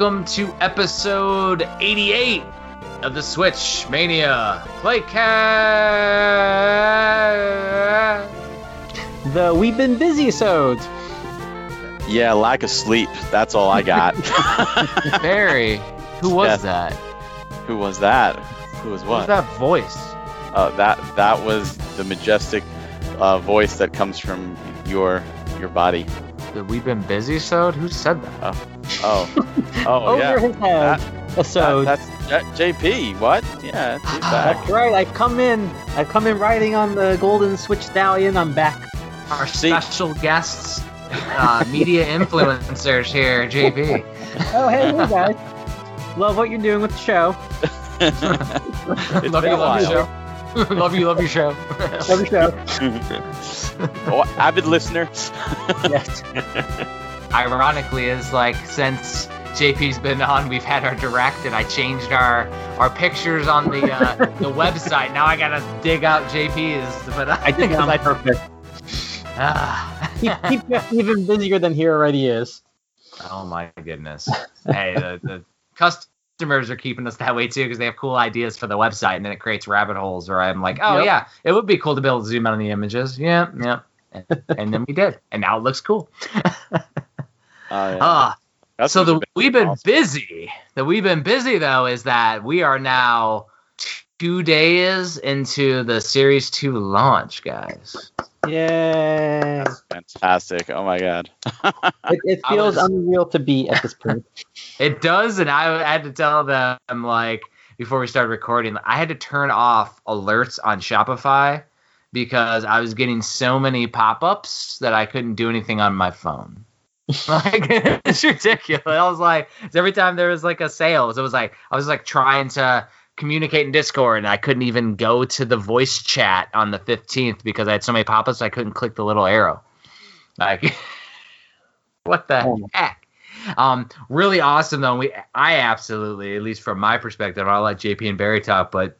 welcome to episode 88 of the Switch Mania Playcast. The We've Been Busy Sodes. Yeah, lack of sleep. That's all I got. Barry, who was Yes. that? Who was that? Who was What was that voice? Uh, that that was the majestic uh, voice that comes from your your body. The We've Been Busy Sode? Who said that? Oh, oh Over yeah. his head. a That- Sode. that's J- JP. What? Yeah. That's right. I've come in. I've come in riding on the Golden Switch Stallion. I'm back. Our See- special guests, uh, media influencers here, JP. Oh, hey, hey guys. Love what you're doing with the show. It's love been you, a love your while. Show. love you, love your show. Love your show. Oh, avid listener. yes. Ironically, is like since JP's been on, we've had our direct, and I changed our our pictures on the uh, the website. Now I gotta dig out JP's, but I did it on purpose. Ah. Keep, keep even busier than he already is. oh my goodness! Hey, the, the customers are keeping us that way too because they have cool ideas for the website, and then it creates rabbit holes where I'm like, oh Yep. yeah, it would be cool to be able to zoom out on the images. Yeah, yeah. And, and then we did, and now it looks cool. Oh, yeah. Ah, so the been we've been awesome. busy. The we've been busy though is that we are now two days into the series two launch, guys. Yay. fantastic. Oh my god. It, it feels was- unreal to be at this point. It does, and I had to tell them like before we started recording, I had to turn off alerts on Shopify because I was getting so many pop-ups that I couldn't do anything on my phone. like it's ridiculous. I was like, every time there was like a sale, it was like I was like trying to communicate in Discord, and I couldn't even go to the voice chat on the 15th because I had so many pop-ups I couldn't click the little arrow. Like, what the Oh. heck? Um, really awesome though. We, I absolutely, at least from my perspective, I'll let JP and Barry talk, but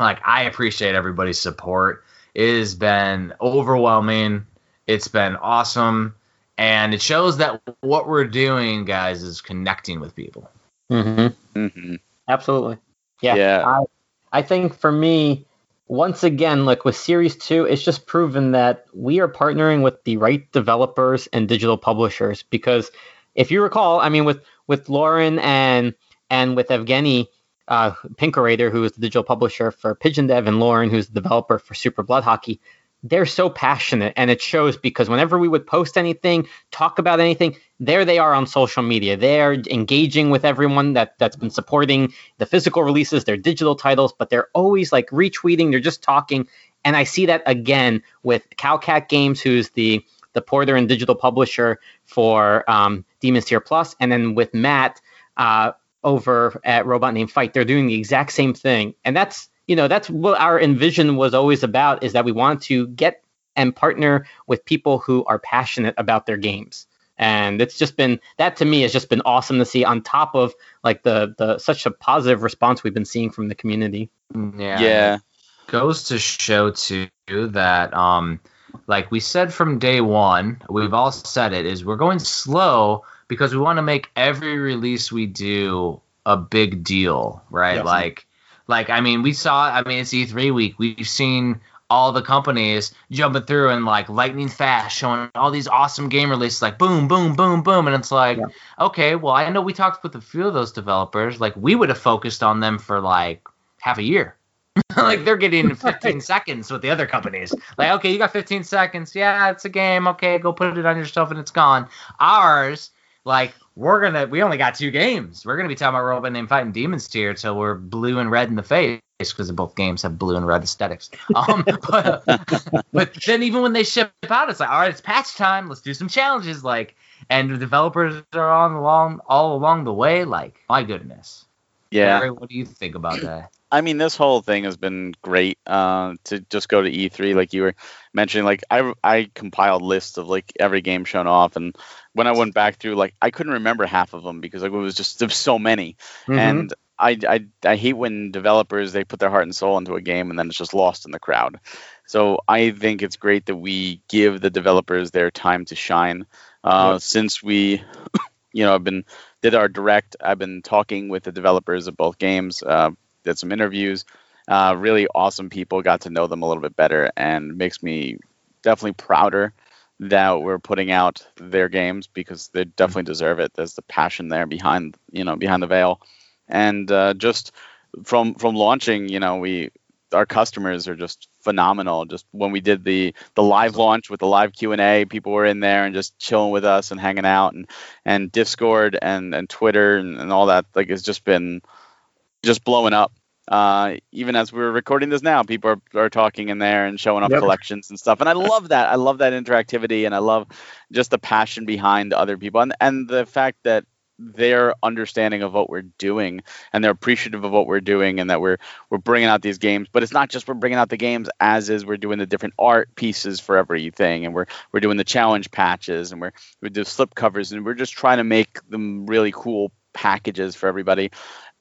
like I appreciate everybody's support. It has been overwhelming. It's been awesome, and it shows that what we're doing, guys, is connecting with people. Mm-hmm. hmm Absolutely. Yeah. Yeah. I, I think for me, once again, like with Series 2, it's just proven that we are partnering with the right developers and digital publishers. Because if you recall, I mean, with, with Lauren and and with Evgeny uh, Pinkerator, who is the digital publisher for Pigeon Dev, and Lauren, who's the developer for Super Blood Hockey, they're so passionate. And it shows because whenever we would post anything, talk about anything, there they are on social media. They're engaging with everyone that, that's been supporting the physical releases, their digital titles, but they're always like retweeting, they're just talking. And I see that again with Cowcat Games, who's the the porter and digital publisher for um, Demon's Tier Plus, and then with Matt uh, over at Robot Named Fight, they're doing the exact same thing. And that's you know that's what our envision was always about is that we want to get and partner with people who are passionate about their games and it's just been that to me has just been awesome to see on top of like the the such a positive response we've been seeing from the community Yeah. Yeah. goes to show too that um like we said from day one we've all said it is we're going slow because we want to make every release we do a big deal right Yes. like like i mean we saw i mean it's e3 week we've seen all the companies jumping through and like lightning fast showing all these awesome game releases like boom boom boom boom and it's like Yeah. okay well i know we talked with a few of those developers like we would have focused on them for like half a year like they're getting 15 seconds with the other companies. Like, okay, you got 15 seconds. Yeah, it's a game. Okay, go put it on yourself and it's gone. Ours, like, we're gonna we only got two games. We're gonna be talking about Robot Named Fighting Demons tier till we're blue and red in the face because both games have blue and red aesthetics. Um, but, but then even when they ship out, it's like, all right, it's patch time. Let's do some challenges. Like, and the developers are on along all along the way. Like, my goodness. Yeah. What do you think about that? I mean, this whole thing has been great. Uh, to just go to E3, like you were mentioning, like I I compiled lists of like every game shown off, and when I went back through, like I couldn't remember half of them because like it was just there's so many, Mm-hmm. and I, I I hate when developers they put their heart and soul into a game and then it's just lost in the crowd. So I think it's great that we give the developers their time to shine. Uh, Since we, you know, I've been did our direct. I've been talking with the developers of both games. Uh, did some interviews. Uh, really awesome people. Got to know them a little bit better, and makes me definitely prouder that we're putting out their games because they definitely deserve it. There's the passion there behind you know behind the veil, and uh, just from from launching, you know, we our customers are just phenomenal. Just when we did the the live launch with the live Q and A, people were in there and just chilling with us and hanging out, and and Discord and and Twitter and, and all that. Like it's just been just blowing up. Uh, even as we're recording this now, people are, are talking in there and showing off yep. collections and stuff. And I love that. I love that interactivity and I love just the passion behind other people and, and the fact that their understanding of what we're doing and they're appreciative of what we're doing and that we're we're bringing out these games but it's not just we're bringing out the games as is we're doing the different art pieces for everything and we're we're doing the challenge patches and we're we do slip covers and we're just trying to make them really cool packages for everybody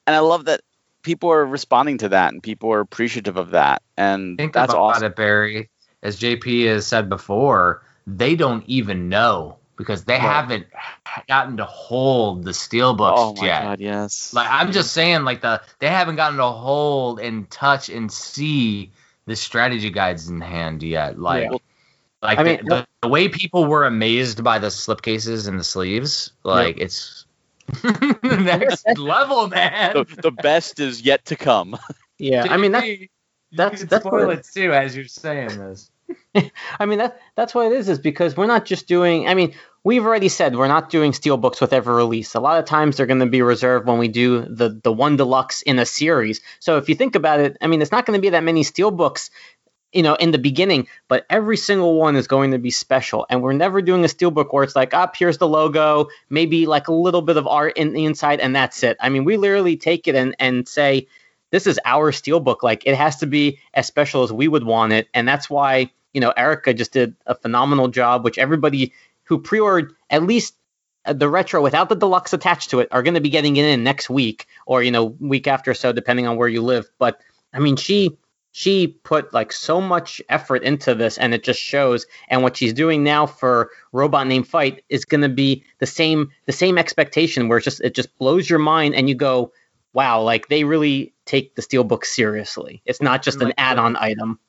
and i love that people are responding to that and people are appreciative of that and Think that's about awesome it barry as jp has said before they don't even know because they right. haven't gotten to hold the steelbooks oh my yet. God, yes. Like I'm just saying, like the they haven't gotten to hold and touch and see the strategy guides in hand yet. Like, yeah. like I the, mean, the, the, way people were amazed by the slipcases and the sleeves, like yeah. it's next level, man. The, the, best is yet to come. Yeah, I mean that, that's that's spoil it too as you're saying this. I mean that that's what it is is because we're not just doing I mean we've already said we're not doing steel books with every release. A lot of times they're going to be reserved when we do the the one deluxe in a series. So if you think about it, I mean it's not going to be that many steel books you know in the beginning, but every single one is going to be special and we're never doing a steelbook where it's like up oh, here's the logo, maybe like a little bit of art in the inside and that's it. I mean we literally take it and and say this is our steelbook. Like it has to be as special as we would want it, and that's why you know, Erica just did a phenomenal job, which everybody who pre-ordered at least uh, the retro without the deluxe attached to it are going to be getting it in next week or you know week after so depending on where you live but i mean she she put like so much effort into this and it just shows. And what she's doing now for robot name fight is going to be the same the same expectation where it's just it just blows your mind and you go wow like they really take the steelbook seriously. It's not just an add-on item.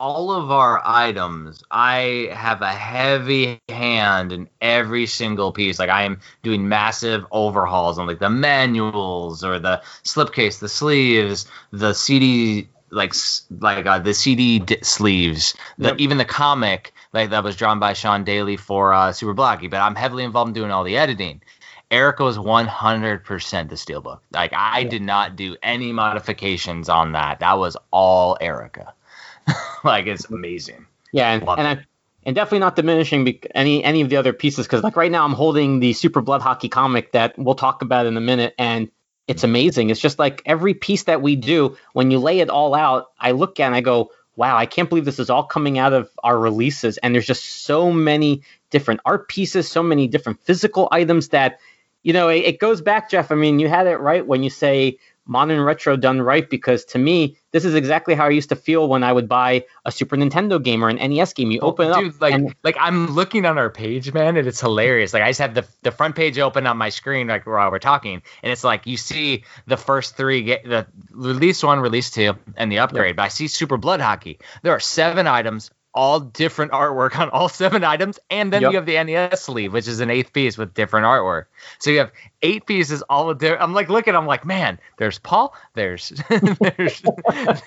All of our items, I have a heavy hand in every single piece. Like I am doing massive overhauls on like the manuals or the slipcase, the sleeves, the CD like like uh, the CD d- sleeves, the, yep. even the comic like that was drawn by Sean Daly for uh, Super Blocky. But I'm heavily involved in doing all the editing. Erica was 100% the steelbook. Like I did not do any modifications on that. That was all Erica. like it's amazing. Yeah, and, and I and definitely not diminishing any any of the other pieces because like right now I'm holding the Super Blood Hockey comic that we'll talk about in a minute, and it's amazing. It's just like every piece that we do when you lay it all out, I look at and I go, wow, I can't believe this is all coming out of our releases, and there's just so many different art pieces, so many different physical items that. You know, it, it goes back, Jeff. I mean, you had it right when you say modern retro done right because to me this is exactly how I used to feel when I would buy a Super Nintendo game or an NES game. You open it dude, up, like and, like I'm looking on our page, man, and it's hilarious. Like I just have the the front page open on my screen, like while we're talking, and it's like you see the first three, get the release one, release two, and the upgrade. But I see Super Blood Hockey. There are seven items, all different artwork on all seven items, and then yep. you have the NES sleeve, which is an eighth piece with different artwork. So you have eight pieces, all of different. I'm like looking, I'm like, man, there's Paul, there's there's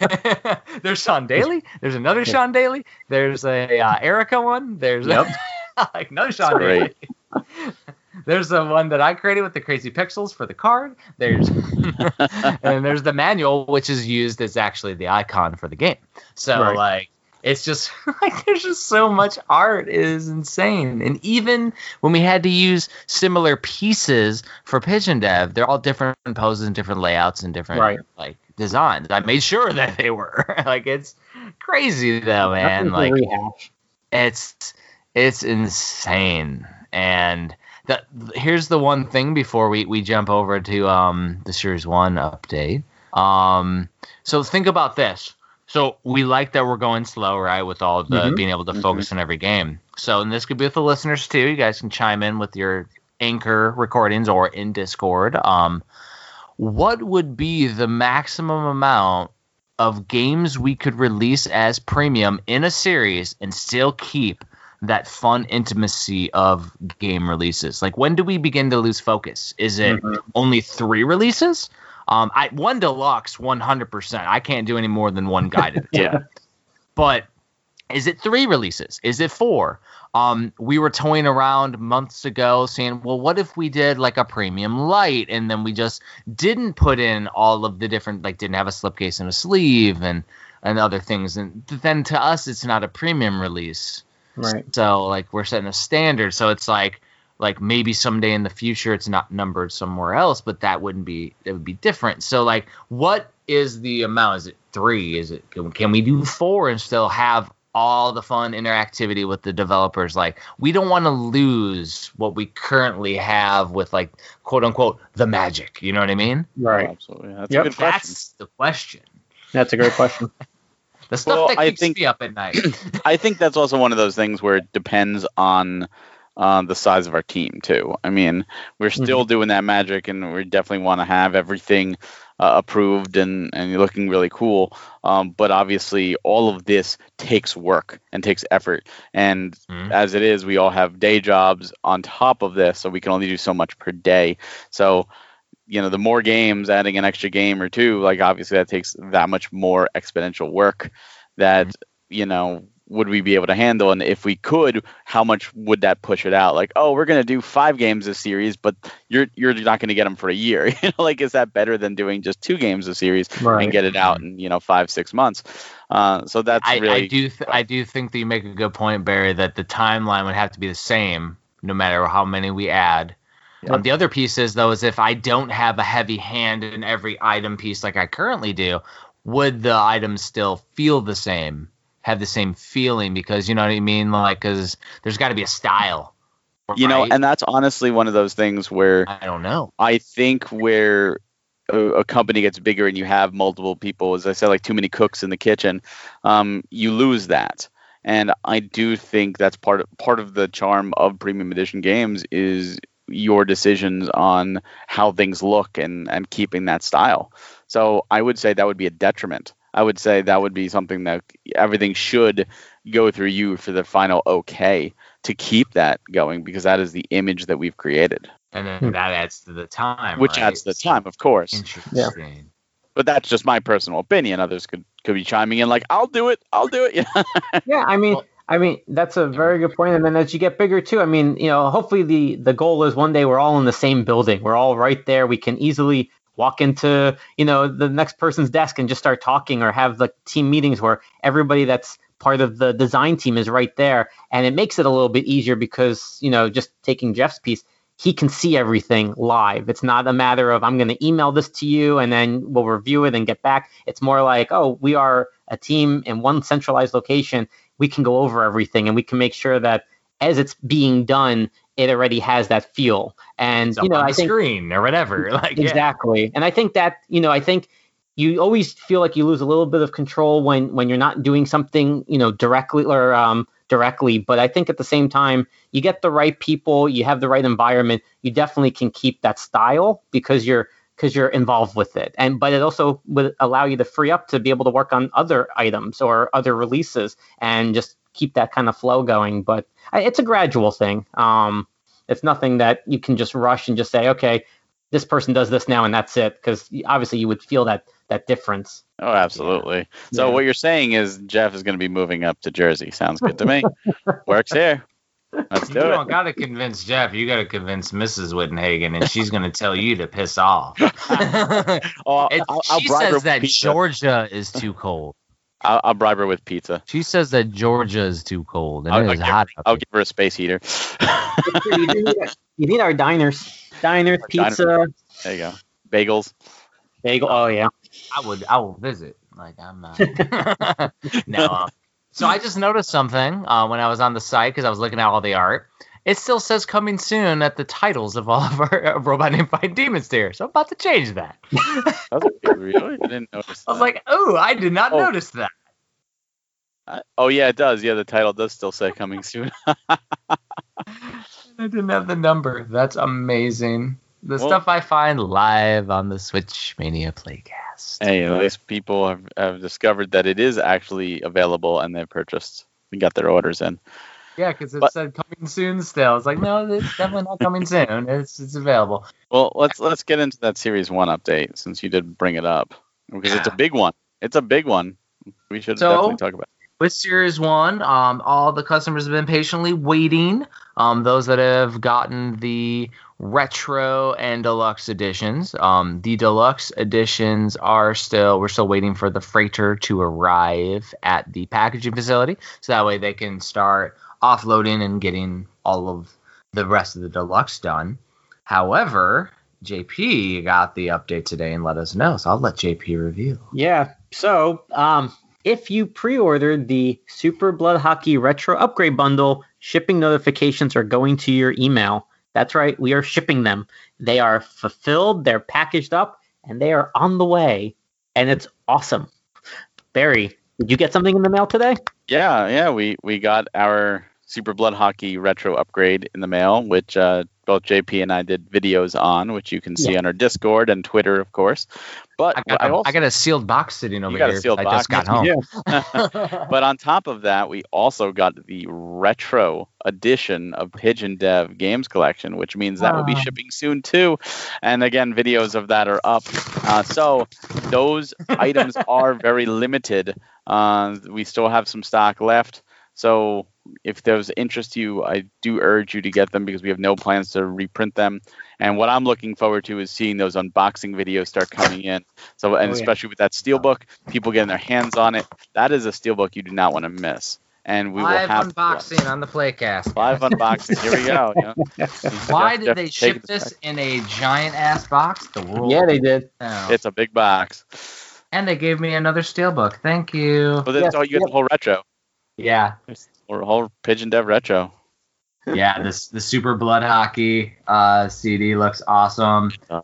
there's Sean Daly, there's another Sean Daly, there's a uh, Erica one, there's yep. like no Sean Daly. There's the one that I created with the crazy pixels for the card. There's and there's the manual, which is used as actually the icon for the game. So right. like it's just like there's just so much art. It is insane. And even when we had to use similar pieces for pigeon dev they're all different poses and different layouts and different right. like designs. I made sure that they were. Like it's crazy though man. like it's it's insane. And that here's the one thing before we, we jump over to um the series one update. Um so think about this so we like that we're going slow, right? With all the mm-hmm. being able to focus mm-hmm. on every game. So, and this could be with the listeners too. You guys can chime in with your Anchor recordings or in Discord. Um, what would be the maximum amount of games we could release as premium in a series and still keep that fun intimacy of game releases? Like, when do we begin to lose focus? Is it Mhm. only three releases? Um, I one deluxe, one hundred percent. I can't do any more than one guided. Yeah. but is it three releases? Is it four? Um, we were toying around months ago saying, well, what if we did like a premium light and then we just didn't put in all of the different, like, didn't have a slipcase and a sleeve and and other things, and then to us, it's not a premium release. Right. So like we're setting a standard. So it's like like maybe someday in the future it's not numbered somewhere else, but that wouldn't be it would be different. So like what is the amount? Is it three? Is it can, can we do four and still have all the fun interactivity with the developers? Like we don't want to lose what we currently have with like quote unquote the magic. You know what I mean? Right. Absolutely. That's Yep. a good question. That's the question. That's a great question. The stuff Well, that I keeps think- me up at night. I think that's also one of those things where it depends on uh, the size of our team too. I mean, we're still doing that magic, and we definitely want to have everything uh, approved and and looking really cool. Um, but obviously, all of this takes work and takes effort. And Mhm. as it is, we all have day jobs on top of this, so we can only do so much per day. So you know the more games adding an extra game or two like obviously that takes that much more exponential work that you know would we be able to handle? And if we could how much would that push it out? Like oh we're going to do five games a series but you're you're not going to get them for a year. You know like is that better than doing just two games a series Right. and get it out in you know five six months? Uh, so that's I, really I do th- I do think that you make a good point, Barry, that the timeline would have to be the same no matter how many we add. Um, the other piece is though is if I don't have a heavy hand in every item piece like I currently do, would the items still feel the same, have the same feeling? Because you know what I mean, like because there's got to be a style. you know and that's honestly one of those things where I don't know. I think where a, a company gets bigger and you have multiple people, as I said, like too many cooks in the kitchen, um, you lose that. And I do think that's part of, part of the charm of premium edition games is your decisions on how things look and and keeping that style. So I would say that would be a detriment. I would say that would be something that everything should go through you for the final okay to keep that going because that is the image that we've created, And then Hmm. that adds to the time. which right? adds the time, of course. Interesting. but that's just my personal opinion. Others could could be chiming in like, "I'll do it, I'll do it." Yeah. Yeah, I mean, I mean that's a very good point. And then as you get bigger too, I mean, you know, hopefully the the goal is one day we're all in the same building. We're all right there. We can easily walk into you know the next person's desk and just start talking, or have like team meetings where everybody that's part of the design team is right there, and it makes it a little bit easier because you know just taking Jeff's piece. He can see everything live. It's not a matter of I'm going to email this to you and then we'll review it and get back. It's more like, oh, we are a team in one centralized location we can go over everything and we can make sure that as it's being done, it already has that feel. And you know, on I think screen or whatever. Like yeah. exactly. And I think that you know, I think you always feel like you lose a little bit of control when when you're not doing something you know directly or um, directly. But I think at the same time, you get the right people, you have the right environment, you definitely can keep that style because you're because you're involved with it. And but it also would allow you to free up to be able to work on other items or other releases and just keep that kind of flow going. But it's a gradual thing. Um, it's nothing that you can just rush and just say, okay, this person does this now and that's it. Because obviously you would feel that that difference. Oh, absolutely. So Yeah. what you're saying is Jeff is going to be moving up to Jersey. Sounds good to me. Works here. Let's You do don't it. got to convince Jeff. You got to convince Mrs. Wittenhagen, and she's going to tell you to piss off. Oh, I'll, I'll she bribe her says that pizza. Georgia is too cold. I'll, I'll bribe her with pizza. She says that Georgia is too cold, and I'll, it I'll is give, hot. I'll give her a space heater. you, need, you need our diners, diners, Our pizza, there you go. Bagels. bagel. Oh yeah. I would. I will visit. Like I'm not. no. uh, so I just noticed something uh, when I was on the site because I was looking at all the art. It still says coming soon at the titles of all of our uh, robot named Fight Demons tier. So I'm about to change that. Really? I didn't notice. I was like, oh, I did not Oh. notice that. I- oh yeah, it does. Yeah, the title does still say coming soon. I didn't have the number. That's amazing. The Well- stuff I find live on the Switch Mania Playcast. Hey, at least people have, have discovered that it is actually available and they've purchased and got their orders in. Yeah, because it But- said coming soon still. It's like, no, it's definitely not coming soon. It's it's available. Well, let's let's get into that Series One update since you did bring it up because it's a big one. It's a big one. We should So- definitely talk about. It. With Series 1, um, all the customers have been patiently waiting. Um, those that have gotten the retro and deluxe editions. Um, the deluxe editions are still, we're still waiting for the freighter to arrive at the packaging facility. So that way they can start offloading and getting all of the rest of the deluxe done. However, JP got the update today and let us know. So I'll let JP review. Yeah. So, um, if you pre-ordered the Super Blood Hockey Retro Upgrade Bundle, shipping notifications are going to your email. That's right, we are shipping them. They are fulfilled, they're packaged up, and they are on the way. And it's awesome. Barry, did you get something in the mail today? Yeah, yeah, we we got our Super Blood Hockey retro upgrade in the mail, which uh, both JP and I did videos on, which you can see on our Discord and Twitter, of course. But I got, I also I got a sealed box sitting over got a here. sealed I just got home. Yeah. but on top of that, we also got the retro edition of Pigeon Dev Games Collection, which means that will be Ah. shipping soon too. And again, videos of that are up. Uh, so those items are very limited. Uh, we still have some stock left. So if those interest you, I do urge you to get them because we have no plans to reprint them. And what I'm looking forward to is seeing those unboxing videos start coming in. So, and Oh, yeah. especially with that steelbook, people getting their hands on it. That is a steelbook you do not want to miss. And we Live will have unboxing on the Playcast. live unboxing. Here we go. you know. Why Jeff- did Jeff they ship this back. in a giant ass box? The world. yeah, they did. knows. It's a big box. and they gave me another steelbook. Thank you. But that's Yes, all you get the whole retro. Yeah, Or whole Pigeon Dev retro. yeah. This the Super Blood Hockey uh, CD looks awesome. Yeah.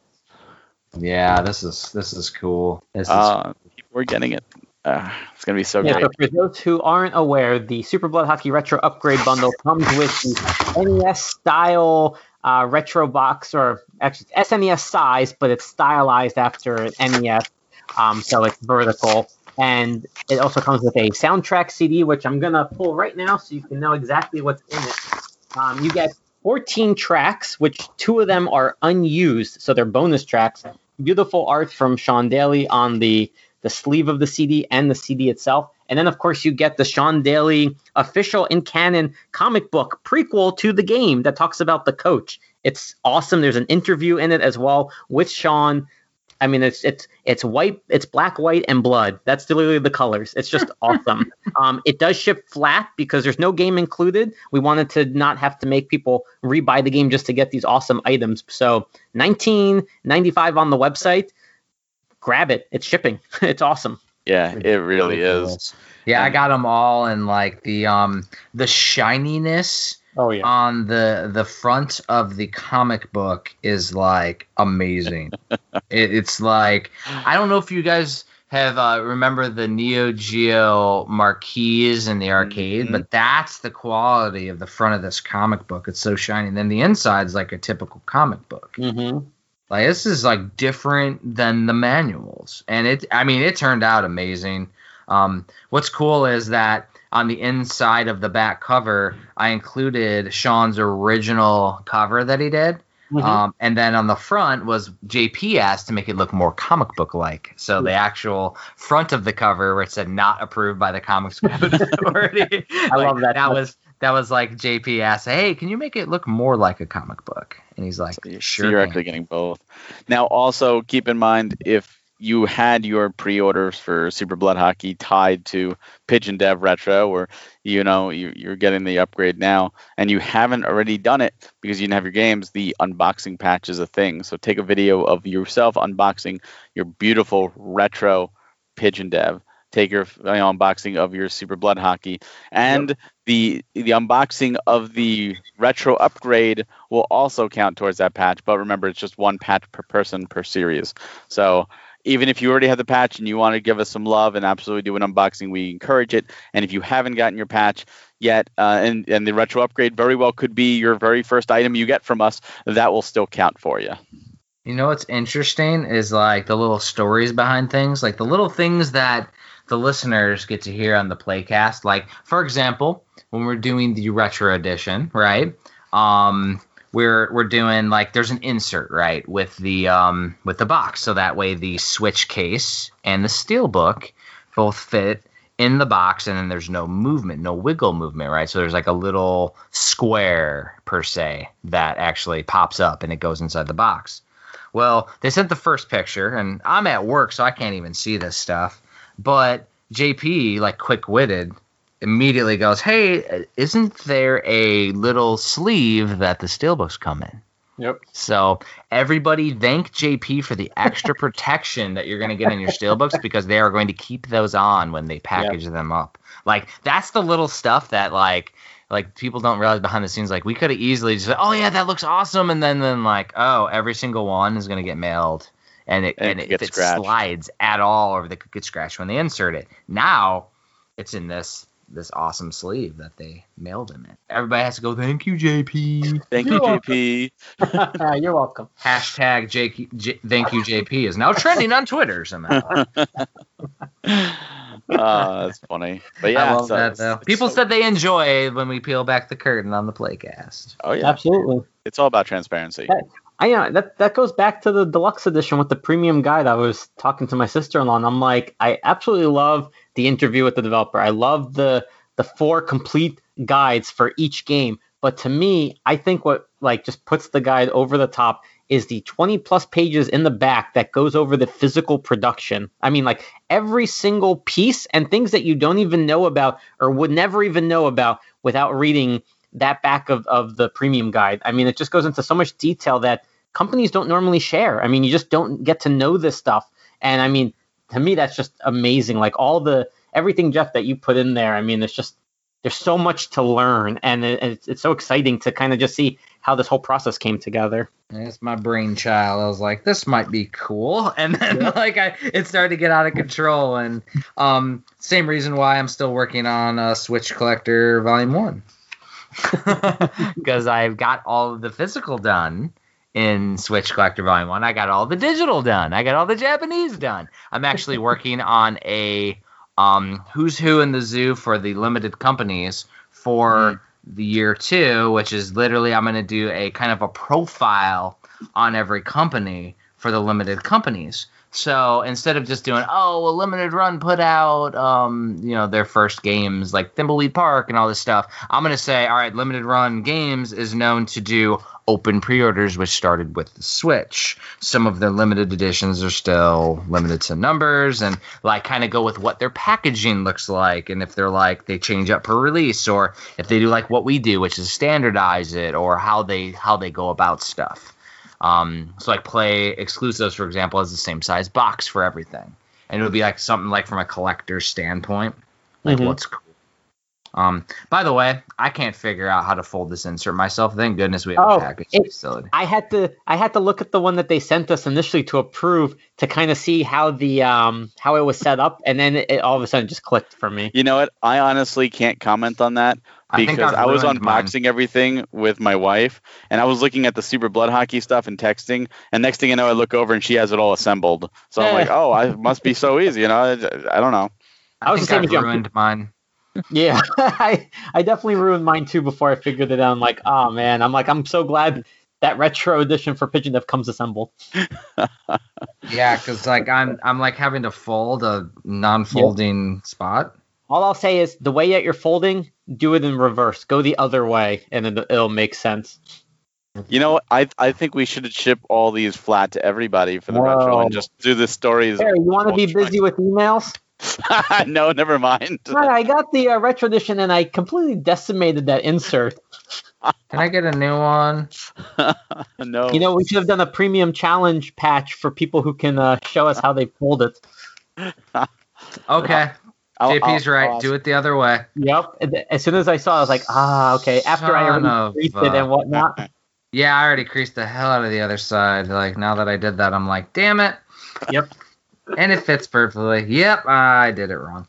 Yeah, this is this is cool. This is Uh, we're getting it. Uh, it's gonna be so Yeah, great. so for those who aren't aware, the Super Blood Hockey Retro Upgrade Bundle comes with the NES style uh, retro box, or actually it's SNES size, but it's stylized after an NES, um, so it's vertical. And it also comes with a soundtrack CD, which I'm gonna pull right now, so you can know exactly what's in it. Um, you get 14 tracks, which two of them are unused, so they're bonus tracks. Beautiful art from Sean Daly on the the sleeve of the CD and the CD itself. And then, of course, you get the Sean Daly official in canon comic book prequel to the game that talks about the coach. It's awesome. There's an interview in it as well with Sean. I mean, it's it's it's white, it's black, white, and blood. That's literally the colors. It's just awesome. Um, it does ship flat because there's no game included. We wanted to not have to make people rebuy the game just to get these awesome items. So 19.95 on the website. Grab it. It's shipping. it's awesome. Yeah, it really is. ridiculous. Yeah, I got them all, and like the um the shininess Oh yeah. on the the front of the comic book is like amazing. it, it's like I don't know if you guys have uh, remember the Neo Geo marquees in the arcade, Mhm. but that's the quality of the front of this comic book. It's so shiny. And then the inside's like a typical comic book. Mm-hmm. Like this is like different than the manuals, and it. I mean, it turned out amazing. Um, what's cool is that on the inside of the back cover, I included Sean's original cover that he did, Mm-hmm. um, and then on the front was JP asked to make it look more comic book like. So the actual front of the cover where it said "Not approved by the Comics Book Authority." I love that That touch. was that was like JP asked, "Hey, can you make it look more like a comic book?" And he's like, So "Sure." you're can." actually getting both. Now, also keep in mind if you had your pre-orders for Super Blood Hockey tied to Pigeon Dev Retro, or you know you, you're getting the upgrade now, and you haven't already done it because you didn't have your games, the unboxing patch is a thing. So take a video of yourself unboxing your beautiful retro Pigeon Dev. Take your you know, unboxing of your Super Blood Hockey, and the the unboxing of the retro upgrade will also count towards that patch. But remember, it's just one patch per person per series. So even if you already have the patch and you want to give us some love and absolutely do an unboxing, we encourage it. And if you haven't gotten your patch yet, uh, and and the retro upgrade very well could be your very first item you get from us, that will still count for you. You know what's interesting is like the little stories behind things, like the little things that the listeners get to hear on the playcast. Like, for example, when we're doing the retro edition, right? Um, we're we're doing like there's an insert right with the um with the box, so that way the Switch case and the Steelbook both fit in the box, and then there's no movement, no wiggle movement, right? So there's like a little square per se that actually pops up and it goes inside the box. Well, they sent the first picture, and I'm at work, so I can't even see this stuff. But JP, like quick witted, immediately goes, "Hey, isn't there a little sleeve that the steelbooks come in?" Yep. So everybody thank JP for the extra protection that you're going to get in your steelbooks because they are going to keep those on when they package them up. Like that's the little stuff that like like people don't realize behind the scenes. Like we could have easily just said, "Oh yeah, that looks awesome," and then then like, "Oh, every single one is going to get mailed." And, it, And and, it if it scratched. slides at all, or they could get scratched when they insert it. Now it's in this this awesome sleeve that they mailed them in. Everybody has to go, thank you, JP. Thank you, You're welcome. JP. You're welcome. Hashtag JQ, J, thank you, JP is now trending on Twitter somehow. uh, that's funny. But yeah, I love so that it's- though. it's People so- said they enjoy when we peel back the curtain on the playcast. "Oh yeah, Absolutely. it's all about transparency." Hey. I know that that goes back to the deluxe edition with the premium guide. I was talking to my sister-in-law, and I'm like, I absolutely love the interview with the developer. I love the the four complete guides for each game. But to me, I think what like just puts the guide over the top is the 20 plus pages in the back that goes over the physical production. I mean, like every single piece and things that you don't even know about or would never even know about without reading that back of, of the premium guide. I mean, it just goes into so much detail that companies don't normally share. I mean, you just don't get to know this stuff. And I mean, to me, that's just amazing. Like all the everything, Jeff, that you put in there. I mean, it's just there's so much to learn, and it, it's, it's so exciting to kind of just see how this whole process came together. It's my brainchild. I was like, this might be cool, and then like I, it started to get out of control. And um, same reason why I'm still working on uh, Switch Collector Volume One, because I've got all of the physical done in Switch Collector Volume One. I got all the digital done. I got all the Japanese done. I'm actually working on a um, who's who in the zoo for the limited companies for the year two, which is literally I'm going to do a kind of a profile on every company for the limited companies. So instead of just doing, oh, a limited run put out, um, you know, their first games like Thimbleweed Park and all this stuff, I'm gonna say, all right, limited run games is known to do open pre-orders, which started with the Switch. Some of their limited editions are still limited to numbers, and like kind of go with what their packaging looks like, and if they're like they change up per release, or if they do like what we do, which is standardize it, or how they how they go about stuff. Um, so like play exclusives, for example, has the same size box for everything, and it would be like something like from a collector's standpoint, like Mhm. what's cool. Um, by the way, I can't figure out how to fold this insert myself. Thank goodness we have Oh, a package it- facility. I had to I had to look at the one that they sent us initially to approve to kind of see how the um how it was set up, and then it, it all of a sudden just clicked for me. You know what? I honestly can't comment on that I think because I've I, was ruined mine. unboxing everything with my wife, and I was looking at the Super Blood Hockey stuff and texting, and next thing I know, I look over and she has it all assembled. So I'm like, oh, I must be so easy, you know? I, I don't know. I was think the same I've as you. ruined mine. Yeah, I I definitely ruined mine too before I figured it out. I'm like, oh man, I'm like, I'm so glad that retro edition for Pigeon Dev comes assembled. Yeah, because like I'm I'm like having to fold a non-folding spot. All I'll say is the way that you're folding, do it in reverse. Go the other way, and it, it'll make sense. You know. I I think we should ship all these flat to everybody for the retro and just do the stories. Harry, you want to be busy with emails? no, never mind. God, I got the uh, retro edition, and I completely decimated that insert. Can I get a new one? no. You know, we should have done a premium challenge patch for people who can uh, show us how they fold it. Okay, I'll- JP's I'll- right. I'll Do it the other way. Yep. As soon as I saw, it, I was like, ah, okay. After I already of creased a- it and whatnot. Yeah, I already creased the hell out of the other side. Like now that I did that, I'm like, damn it. Yep. and it fits perfectly. Yep, I did it wrong.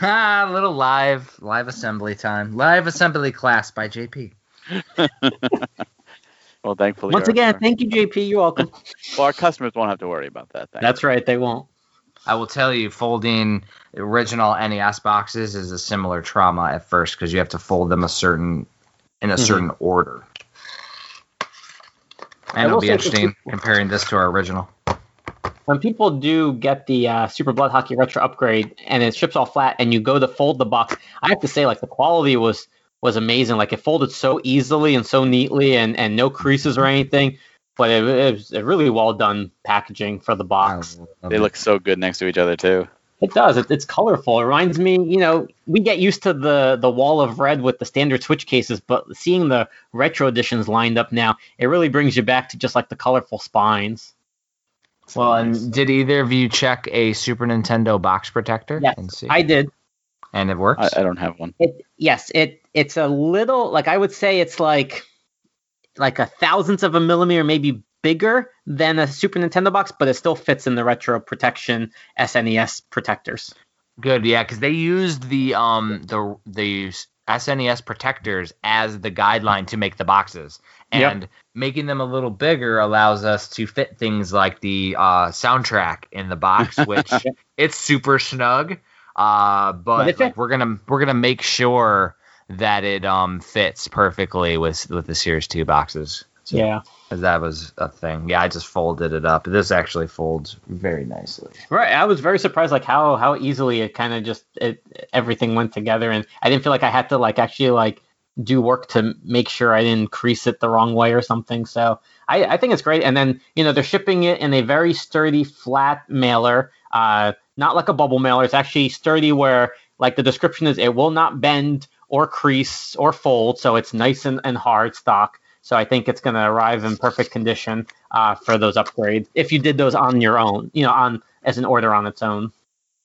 A little live live assembly time. Live assembly class by JP. well, thankfully. Once again, our- thank you, JP. You're welcome. well, our customers won't have to worry about that. Thankfully. That's right. They won't. I will tell you, folding original NES boxes is a similar trauma at first because you have to fold them a certain in a Mhm. certain order. And it'll be interesting people- comparing this to our original. when people do get the uh, Super Blood Hockey Retro upgrade and it ships all flat and you go to fold the box, I have to say like the quality was was amazing. Like it folded so easily and so neatly and, and no creases or anything. But it, it was a really well done packaging for the box. They look so good next to each other too. It does. It, it's colorful. It reminds me, you know, we get used to the the wall of red with the standard Switch cases, but seeing the retro editions lined up now, it really brings you back to just like the colorful spines. Well, and did either of you check a Super Nintendo box protector Yes, and see? I did. and it works. I, I don't have one. It yes, it it's a little like I would say it's like like a thousandth of a millimeter, maybe bigger than a Super Nintendo box, but it still fits in the retro protection SNES protectors. Good, yeah, because they used the um the the SNES protectors as the guideline to make the boxes, Yep. and making them a little bigger allows us to fit things like the uh, soundtrack in the box, which it's super snug. Uh, But but like, we're gonna we're gonna make sure that it um fits perfectly with with the Series Two boxes. So- Yeah. that was a thing. Yeah, I just folded it up. This actually folds very nicely. Right. I was very surprised like how how easily it kind of just it everything went together and I didn't feel like I had to like actually like do work to make sure I didn't crease it the wrong way or something. So I, I think it's great. And then, you know, they're shipping it in a very sturdy flat mailer, uh, not like a bubble mailer. It's actually sturdy where like the description is it will not bend or crease or fold. So it's nice and, and hard stock. So I think it's going to arrive in perfect condition uh, for those upgrades if you did those on your own, you know, on as an order on its own.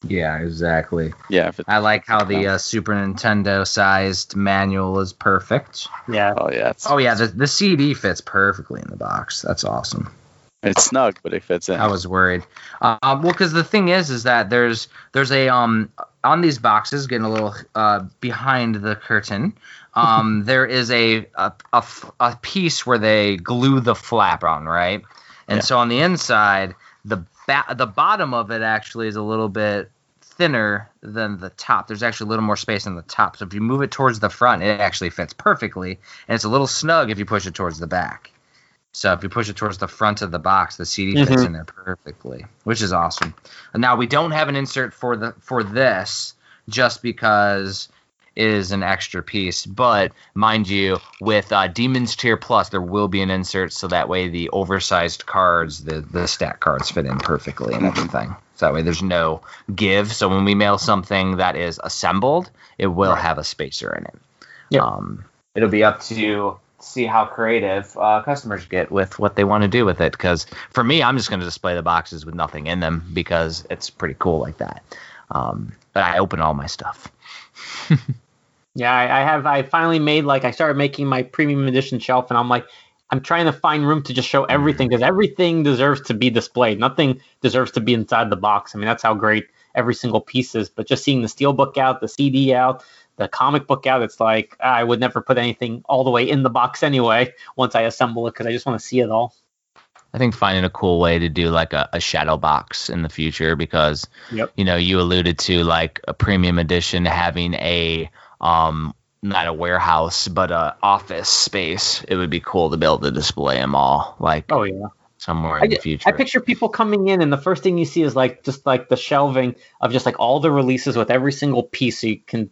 Yeah, exactly. Yeah. If I like how the uh, Super Nintendo sized manual is perfect. Yeah. oh yeah. It's, Oh yeah, the, the CD fits perfectly in the box. That's awesome. it's snug, but it fits in. I was worried. Uh, well, because the thing is, is that there's there's a um on these boxes, getting a little uh behind the curtain. Um, there is a piece where they glue the flap on, right? And Yeah. so on the inside, the ba- the bottom of it actually is a little bit thinner than the top. There's actually a little more space in the top. So if you move it towards the front, it actually fits perfectly, and it's a little snug if you push it towards the back. So if you push it towards the front of the box, the CD fits Mhm. in there perfectly, which is awesome. Now we don't have an insert for the for this just because it is an extra piece, but mind you, with uh, Demons Tier Plus, there will be an insert so that way the oversized cards, the the stat cards, fit in perfectly and everything. So that way there's no give. So when we mail something that is assembled, it will Right. have a spacer in it. Yep. Um, it'll be up to see how creative uh, customers get with what they want to do with it. Because for me, I'm just going to display the boxes with nothing in them because it's pretty cool like that. Um, but I open all my stuff. Yeah, I, I have. I finally made like I started making my premium edition shelf, and I'm like, I'm trying to find room to just show everything because everything deserves to be displayed. Nothing deserves to be inside the box. I mean, that's how great every single piece is. But just seeing the steel book out, the CD out, the comic book out, it's like I would never put anything all the way in the box anyway. Once I assemble it, because I just want to see it all. I think finding a cool way to do like a, a shadow box in the future because Yep. you know you alluded to like a premium edition having a um not a warehouse but a office space. It would be cool to be able to display them all like Oh yeah. somewhere I in the future. I picture people coming in, and the first thing you see is like just like the shelving of just like all the releases with every single piece, so you can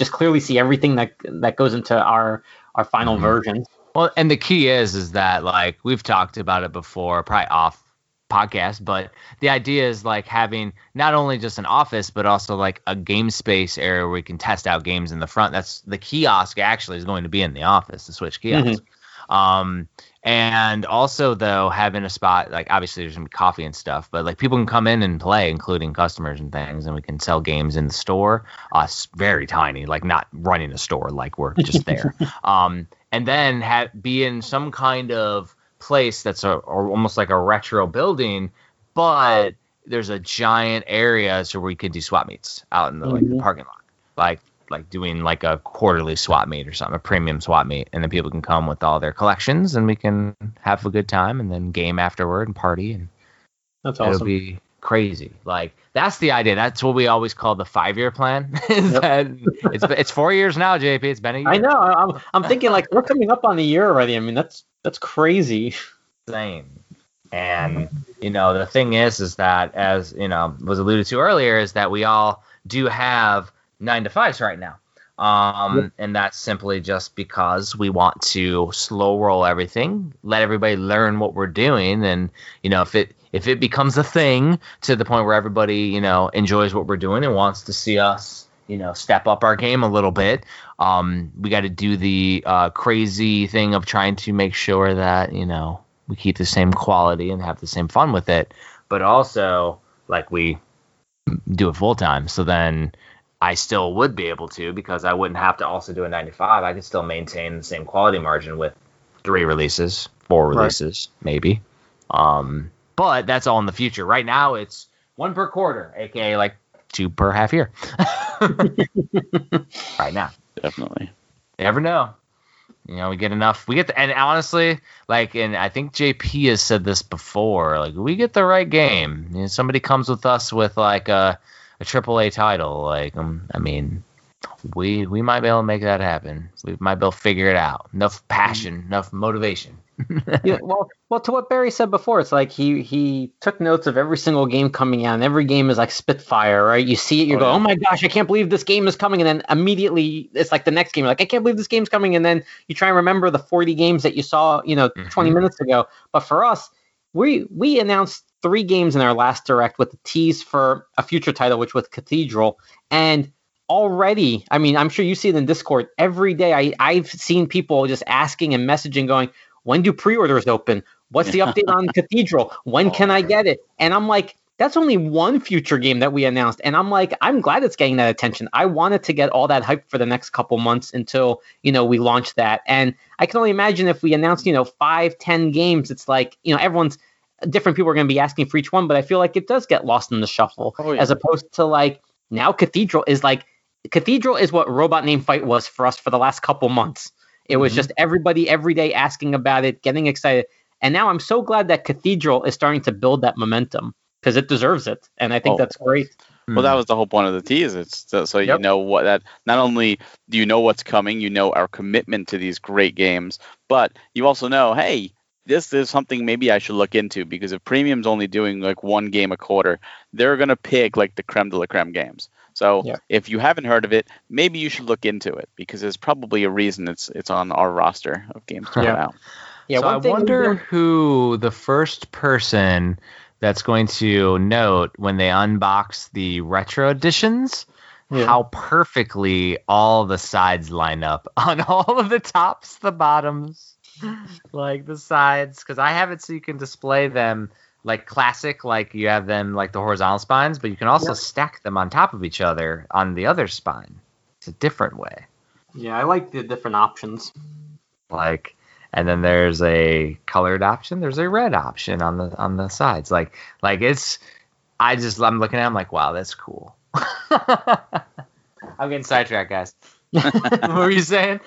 just clearly see everything that that goes into our our final Mhm. version. Well, and the key is is that like we've talked about it before, probably off podcast, but the idea is like having not only just an office but also like a game space area where we can test out games in the front. That's the kiosk actually is going to be in the office, the Switch kiosk. Um and also though having a spot like obviously there's gonna be coffee and stuff, but like people can come in and play, including customers and things, and we can sell games in the store. Uh very tiny, like not running a store, like we're just there. um and then have be in some kind of place that's a or almost like a retro building, but there's a giant area so we could do swap meets out in the, like, the parking lot, like like doing like a quarterly swap meet or something, a premium swap meet, and then people can come with all their collections, and we can have a good time, and then game afterward and party, and That's it'll be crazy. Like that's the idea. That's what we always call the five year plan. Yep. it's it's four years now, JP. It's been a year. I know. I'm I'm thinking like we're coming up on a year already. I mean, that's that's crazy. insane. And you know, the thing is, is that as you know was alluded to earlier, is that we all do have nine to fives right now. Um, Yep. and that's simply just because we want to slow roll everything, let everybody learn what we're doing, and you know, if it if it becomes a thing to the point where everybody you know enjoys what we're doing and wants to see us you know step up our game a little bit, um, we got to do the uh, crazy thing of trying to make sure that you know we keep the same quality and have the same fun with it, but also like we do it full time. So then I still would be able to because I wouldn't have to also do a 95. I could still maintain the same quality margin with three releases, four Right. releases, maybe. Um, but that's all in the future. Right now, it's one per quarter, aka like two per half year. right now. Definitely. You never know. You know, we get enough. We get the, and honestly, like, and I think JP has said this before. Like, we get the right game. You know, somebody comes with us with like a a triple A title. Like, um, I mean, we we might be able to make that happen. We might be able to figure it out. Enough passion, enough motivation. yeah, well, well, to what Barry said before, it's like he he took notes of every single game coming out, and every game is like Spitfire, right? You see it, you Oh, go, yeah. "Oh my gosh, I can't believe this game is coming," and then immediately it's like the next game, you're like, "I can't believe this game's coming," and then you try and remember the 40 games that you saw, you know, 20 Mhm. minutes ago. But for us, we we announced three games in our last direct with the tease for a future title, which was Cathedral, and already, I mean, I'm sure you see it in Discord every day. I I've seen people just asking and messaging, going, "When do pre-orders open? What's the update on Cathedral? When oh, can I get it?" And I'm like, that's only one future game that we announced, and I'm like, I'm glad it's getting that attention. I wanted to get all that hype for the next couple months until you know we launch that, and I can only imagine if we announced you know five, ten games, it's like you know everyone's different people are going to be asking for each one, but I feel like it does get lost in the shuffle Oh, yeah. as opposed to like now Cathedral is like Cathedral is what Robot Named Fight was for us for the last couple months. It was Mhm. just everybody every day asking about it, getting excited. And now I'm so glad that Cathedral is starting to build that momentum because it deserves it. And I think Oh. that's great. Well, that was the whole point of the tease. It's so, so you Yep. know what that not only do you know what's coming, you know our commitment to these great games, but you also know, hey, this is something maybe I should look into because if Premium's only doing like one game a quarter, they're gonna pick like the creme de la creme games. So Yeah. if you haven't heard of it, maybe you should look into it because there's probably a reason it's it's on our roster of games to Yeah. put out. Yeah, so I wonder do- who the first person that's going to note when they unbox the retro editions Yeah. how perfectly all the sides line up on all of the tops, the bottoms, like the sides. Because I have it so you can display them like classic, like you have them like the horizontal spines, but you can also Yeah. stack them on top of each other on the other spine. It's a different way. Yeah, I like the different options. like and then there's a colored option there's a red option on the on the sides like like it's i just i'm looking at it, i'm like wow that's cool i'm getting sidetracked guys what were you saying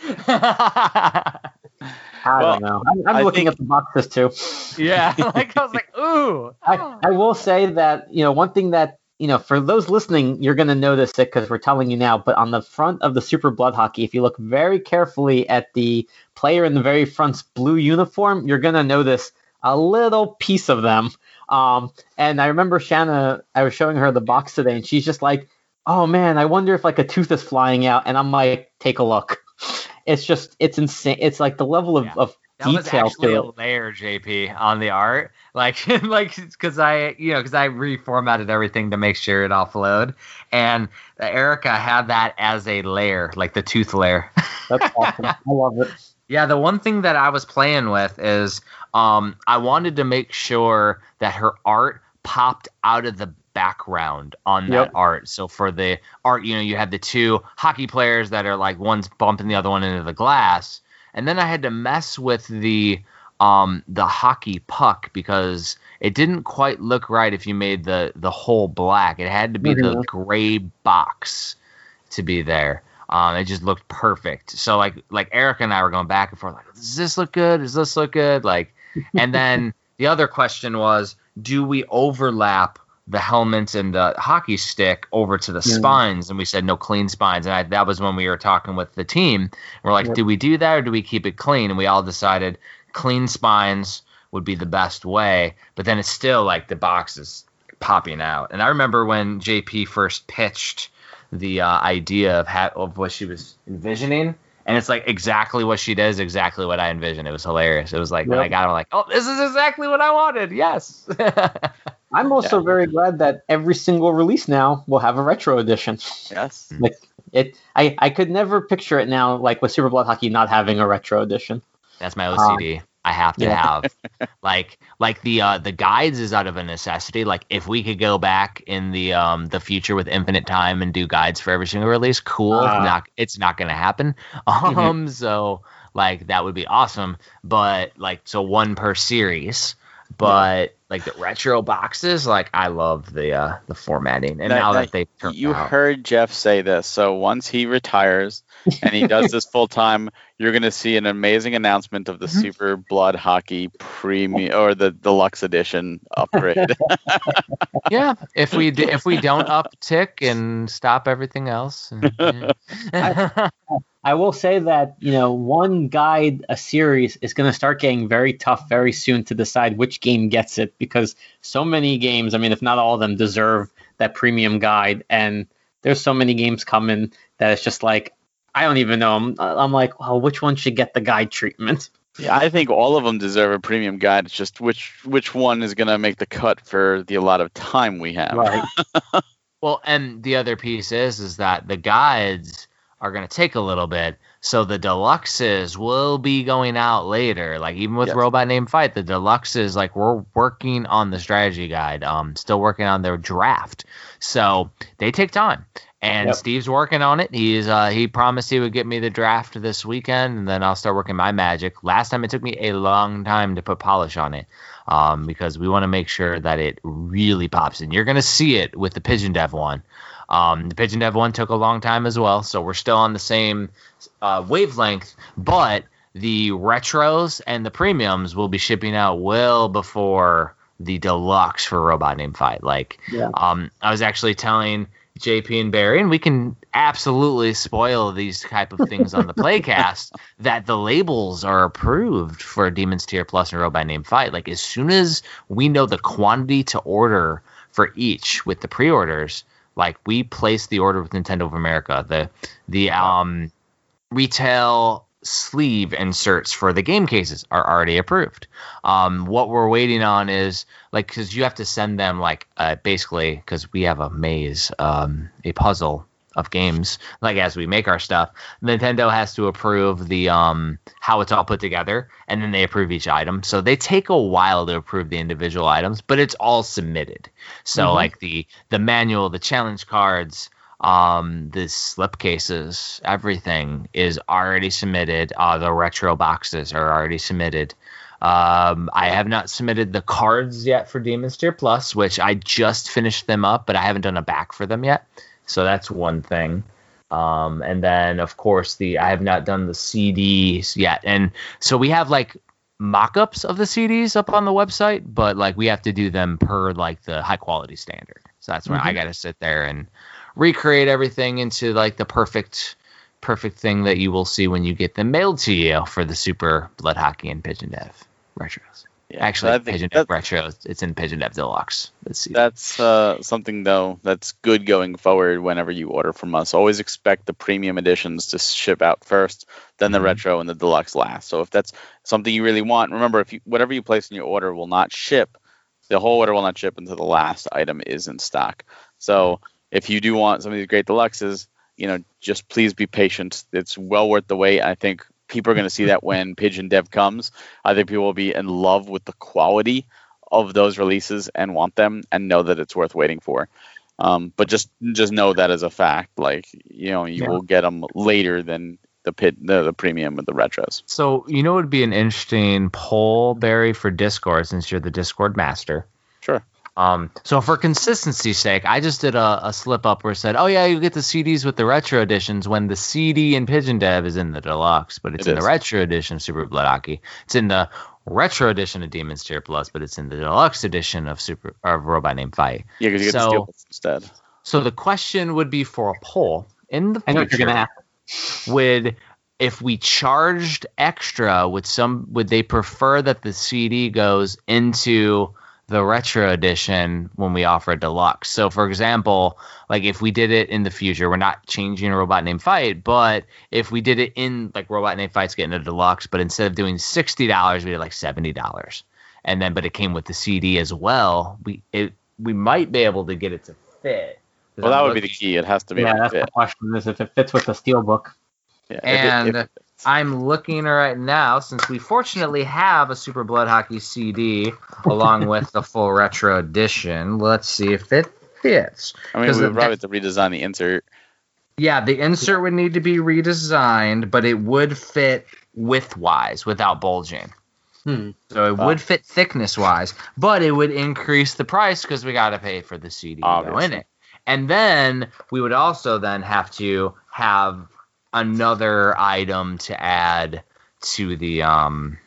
I Well, don't know. I'm, I'm looking think- at the boxes too. yeah like i was like ooh I, I will say that you know one thing that you know for those listening you're going to notice it because we're telling you now but on the front of the super blood hockey if you look very carefully at the player in the very front's blue uniform you're going to notice a little piece of them um, and i remember shanna i was showing her the box today and she's just like oh man i wonder if like a tooth is flying out and i'm like take a look it's just it's insane it's like the level of, Yeah. of that was detail actually to a layer jp on the art. Like like because i you know because i reformatted everything to make sure it all flowed and erica had that as a layer like the tooth layer. That's awesome. I love it. Yeah, the one thing that I was playing with is um, I wanted to make sure that her art popped out of the background on that Yep. art. So for the art, you know, you had the two hockey players that are like one's bumping the other one into the glass, and then I had to mess with the um, the hockey puck because it didn't quite look right if you made the the whole black. It had to be the Mhm. gray box to be there. Um, it just looked perfect. So like like Eric and I were going back and forth like, does this look good? Does this look good? Like, and then the other question was, do we overlap the helmets and the hockey stick over to the Yeah. spines? And we said no clean spines. And I, that was when we were talking with the team. We're like, Yep. do we do that or do we keep it clean? And we all decided clean spines would be the best way. But then it's still like the box is popping out. And I remember when JP first pitched the uh, idea of ha- of what she was envisioning. And it's like exactly what she does, exactly what I envisioned. It was hilarious. It was like when I got it, I'm like, oh, this is exactly what I wanted. Yes. I'm also very glad that every single release now will have a retro edition. Yes. Like it, I, I could never picture it now, like with Super Blood Hockey not having a retro edition. That's my OCD. I have to yeah. have like like the uh the guides is out of a necessity. Like if we could go back in the um the future with infinite time and do guides for every single release, cool. Ah. not it's not gonna happen. Um so like that would be awesome. But like so one per series. But like the retro boxes, like I love the uh the formatting. And Now- now, now that they turned You out, heard Jeff say this. So once he retires and he does this full time, you're going to see an amazing announcement of the Mhm. Super Blood Hockey Premium or the deluxe edition upgrade. yeah. If we d- if we don't uptick and stop everything else, and- yeah. I will say that you know one guide a series is going to start getting very tough very soon to decide which game gets it because so many games, I mean, if not all of them, deserve that premium guide, and there's so many games coming that it's just like I don't even know. I'm, I'm like, well, which one should get the guide treatment? yeah, I think all of them deserve a premium guide. It's just which which one is going to make the cut for the lot of time we have. Right. Well, and the other piece is is that the guides are going to take a little bit, so the deluxes will be going out later. Like even with Yes. Robot Named Fight, the deluxes like we're working on the strategy guide, um, still working on their draft, so they take time. And Yep. Steve's working on it. He's uh, he promised he would get me the draft this weekend, and then I'll start working my magic. Last time it took me a long time to put polish on it um, because we want to make sure that it really pops. And you're going to see it with the Pigeon Dev one. Um, the Pigeon Dev one took a long time as well, so we're still on the same uh, wavelength, but the retros and the premiums will be shipping out well before the deluxe for Robot Named Fight. Like, Yeah. um, I was actually telling JP and Barry, and we can absolutely spoil these type of things on the playcast that the labels are approved for Demon's Tier Plus and Robot Named Fight. Like as soon as we know the quantity to order for each with the pre-orders, like we place the order with Nintendo of America. The the um retail sleeve inserts for the game cases are already approved. Um, what we're waiting on is like because you have to send them like uh, basically because we have a maze, um, a puzzle of games like as we make our stuff nintendo has to approve the um how it's all put together and then they approve each item so they take a while to approve the individual items but it's all submitted so Mhm. like the the manual the challenge cards um the slip cases everything is already submitted uh the retro boxes are already submitted um, I have not submitted the cards yet for Demon's Tier Plus, which I just finished them up, but I haven't done a back for them yet. So that's one thing. Um, and then of course the I have not done the CDs yet, and so we have like mock-ups of the CDs up on the website, but like we have to do them per like the high quality standard. So that's when I Mhm. got to sit there and recreate everything into like the perfect perfect thing that you will see when you get them mailed to you for the Super Blood Hockey and Pigeon Dev retros. Yeah, Actually, I think Pigeon Dev retro, it's in Pigeon Dev Deluxe. Let's see. That's uh, something though that's good going forward. Whenever you order from us, always expect the premium editions to ship out first, then the Mhm. retro and the deluxe last. So if that's something you really want, remember if you, whatever you place in your order will not ship, the whole order will not ship until the last item is in stock. So if you do want some of these great deluxes, you know, just please be patient. It's well worth the wait. I think people are going to see that when Pigeon Dev comes. I think people will be in love with the quality of those releases and want them and know that it's worth waiting for. Um, but just just know that as a fact. Like you know, you Yeah. will get them later than the pit the, the premium with the retros. So you know, it would be an interesting poll, Barry, for Discord since you're the Discord master. Sure. Um, so for consistency's sake, I just did a, a slip up where it said, "Oh yeah, you get the CDs with the retro editions when the CD in Pigeon Dev is in the deluxe, but it's It in is. the retro edition of Super Blood Hockey. It's in the retro edition of Demon's Tier Plus, but it's in the deluxe edition of Super of Robot Named Fight. Yeah, because you get the steel instead. So the question would be for a poll in the I know future you're gonna ask. would if we charged extra would some would they prefer that the cd goes into the retro edition when we offer a deluxe so for example like if we did it in the future we're not changing a robot named fight but if we did it in like robot named fight's getting a deluxe but instead of doing $60 we did like $70 and then but it came with the cd as well we it we might be able to get it to fit. Well, that would be the key. It has to be. Yeah, that's fit. the question: is if it fits with the steelbook. Yeah, And if it fits. I'm looking right now since we fortunately have a Super Blood Hockey CD along with the full retro edition. Let's see if it fits. I mean, we would probably have to redesign the insert. Yeah, the insert would need to be redesigned, but it would fit width wise without bulging. Hmm. So it Oh. would fit thickness wise, but it would increase the price because we got to pay for the CD to go in it. And then we would also then have to have another item to add to the um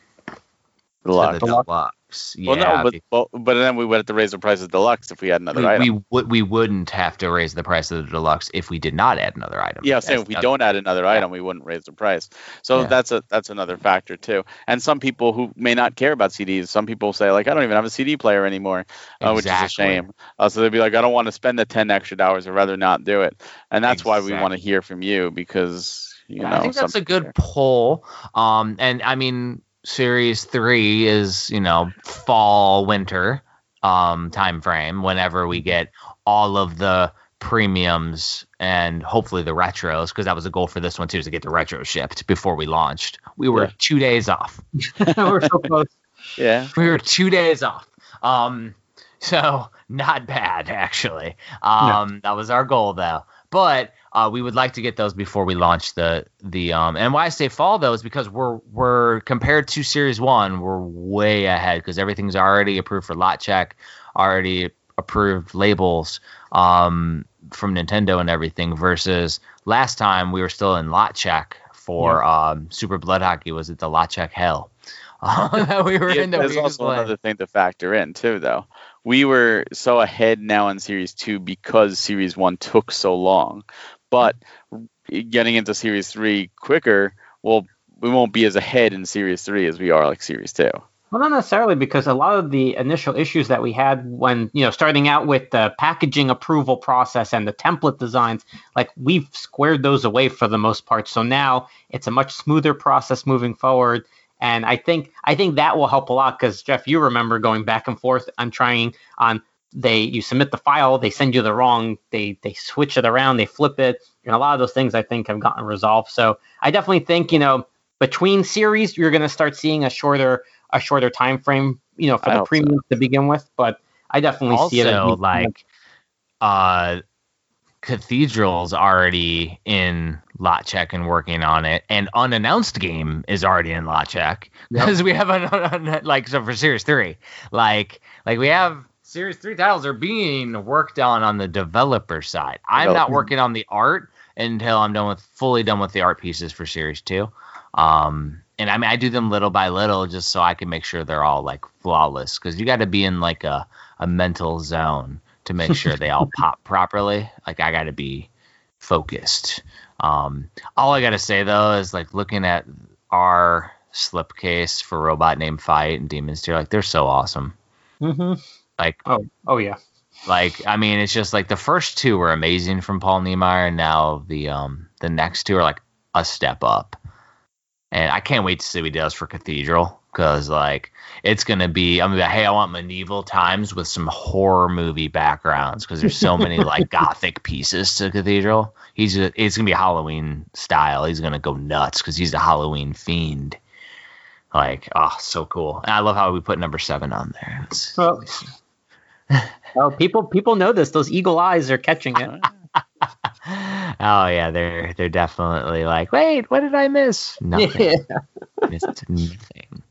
The to lot. the deluxe. Yeah, well, no, but well, but then we would have to raise the price of deluxe if we had another we, item. we would we wouldn't have to raise the price of the deluxe if we did not add another item. yeah, saying if we don't add another item, we wouldn't raise the price. So Yeah. that's a that's another factor too. And some people who may not care about CDs, some people say like, I don't even have a CD player anymore, uh, which is a shame. Uh, so they'd be like, I don't want to spend the ten extra dollars. I'd rather not do it. And that's why we want to hear from you because you know I think that's a good poll. Um, and I mean, series three is you know fall winter um time frame whenever we get all of the premiums and hopefully the retros because that was a goal for this one too is to get the retro shipped before we launched we were Yeah. two days off We're so close. Yeah. we were two days off um so not bad actually um that was our goal though but uh, we would like to get those before we launch the the um and why I say fall though is because we're we're compared to series one we're way ahead because everything's already approved for lot check already approved labels um from Nintendo and everything versus last time we were still in lot check for um Super Blood Hockey was it the lot check hell that we were Yeah, in that there's we also playing. another thing to factor in too, though. We were so ahead now in Series Two because Series One took so long, but getting into Series Three quicker, well, we won't be as ahead in Series Three as we are like Series Two. Well, not necessarily, because a lot of the initial issues that we had when, you know, starting out with the packaging approval process and the template designs, like we've squared those away for the most part. So now it's a much smoother process moving forward. And I think I think that will help a lot because Jeff, you remember going back and forth on trying on they you submit the file, they send you the wrong, they they switch it around, they flip it, and a lot of those things I think have gotten resolved. So I definitely think you know between series you're going to start seeing a shorter a shorter time frame, you know, for I the hope so. premium to begin with. But I definitely see it as also like uh cathedral's already in lot check and working on it and unannounced game is already in lot check because we have an like so for series three like like we have series three titles are being worked on on the developer side i'm not working on the art until i'm done with fully done with the art pieces for series two um and i mean i do them little by little just so i can make sure they're all like flawless because you got to be in like a a mental zone to make sure they all pop properly. Like I got to be focused. Um, all I got to say though is like looking at our slipcase for Robot Named Fight and Demons Tier, like they're so awesome. Mhm. Like, Oh, oh yeah. like I mean, it's just like the first two were amazing from Paul Niemeyer, and now the um the next two are like a step up. And I can't wait to see what he does for Cathedral because like it's gonna be. I'm gonna be like, hey, I want medieval times with some horror movie backgrounds because there's so many like gothic pieces to Cathedral. He's a, it's gonna be Halloween style. He's gonna go nuts because he's a Halloween fiend. Like, oh, so cool. And I love how we put number seven on there. It's, Well, Oh, people people know this. Those eagle eyes are catching it. oh yeah, they're they're definitely like, wait, what did I miss? Nothing. Yeah. Missed nothing.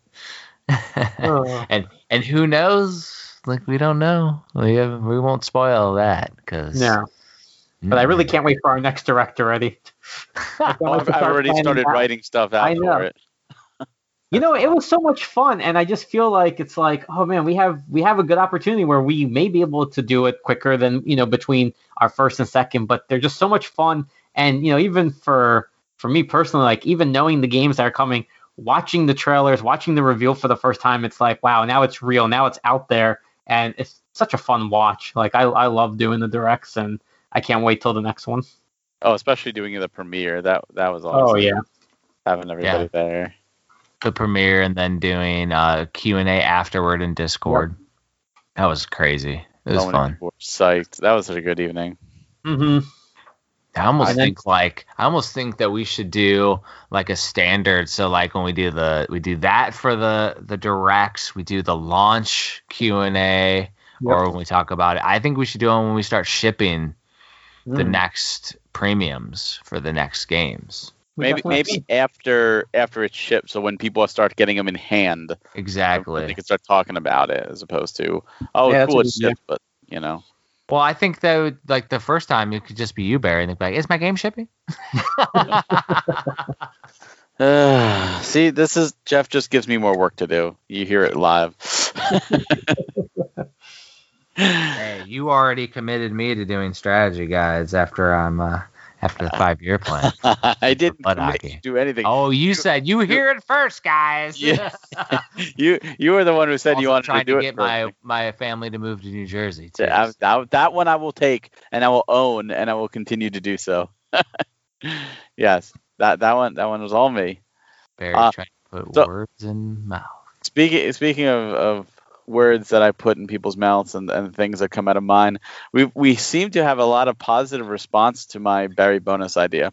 Oh. and and who knows? Like we don't know. We have, we won't spoil that because No, but I really mm. can't wait for our next direct already. I can't Oh, wait I've, I've already started that. writing stuff out I know. for it. You know, it was so much fun, and I just feel like it's like, oh man, we have we have a good opportunity where we may be able to do it quicker than you know between our first and second, but they're just so much fun, and you know, even for for me personally, like even knowing the games that are coming, watching the trailers, watching the reveal for the first time, it's like, wow, now it's real, now it's out there, and it's such a fun watch. Like I I love doing the directs, and I can't wait till the next one. Oh, especially doing the premiere. That that was oh, awesome. Oh yeah, having everybody there. The premiere and then doing uh, Q and A afterward in Discord. That was crazy. It was fun. people psyched. That was a good evening. hmm I almost And then- think like I almost think that we should do like a standard. So like when we do the we do that for the the directs, we do the launch Q and A, or when we talk about it. I think we should do it when we start shipping the Mm. next premiums for the next games. We maybe maybe after after it's shipped, so when people start getting them in hand, exactly, they can start talking about it as opposed to oh Yeah, cool a it's shipped, but you know. Well, I think that would, like the first time it could just be you, Barry, and they'd be like, "Is my game shipping?" See, this is Jeff just gives me more work to do. You hear it live. hey, you already committed me to doing strategy guides after I'm uh, after the five year plan. I didn't Butt commit hockey. do anything. Oh, you said you hear it first, guys. Yeah. You you were the one who said you Also wanted trying to do get it. my my family to move to New Jersey too. Yeah, I- that, that one I will take and I will own and I will continue to do so. yes, that that one that one was all me. Barry uh, trying to put so- words in mouth. Speaking speaking of, of words that I put in people's mouths and, and things that come out of mine, we we seem to have a lot of positive response to my Barry bonus idea.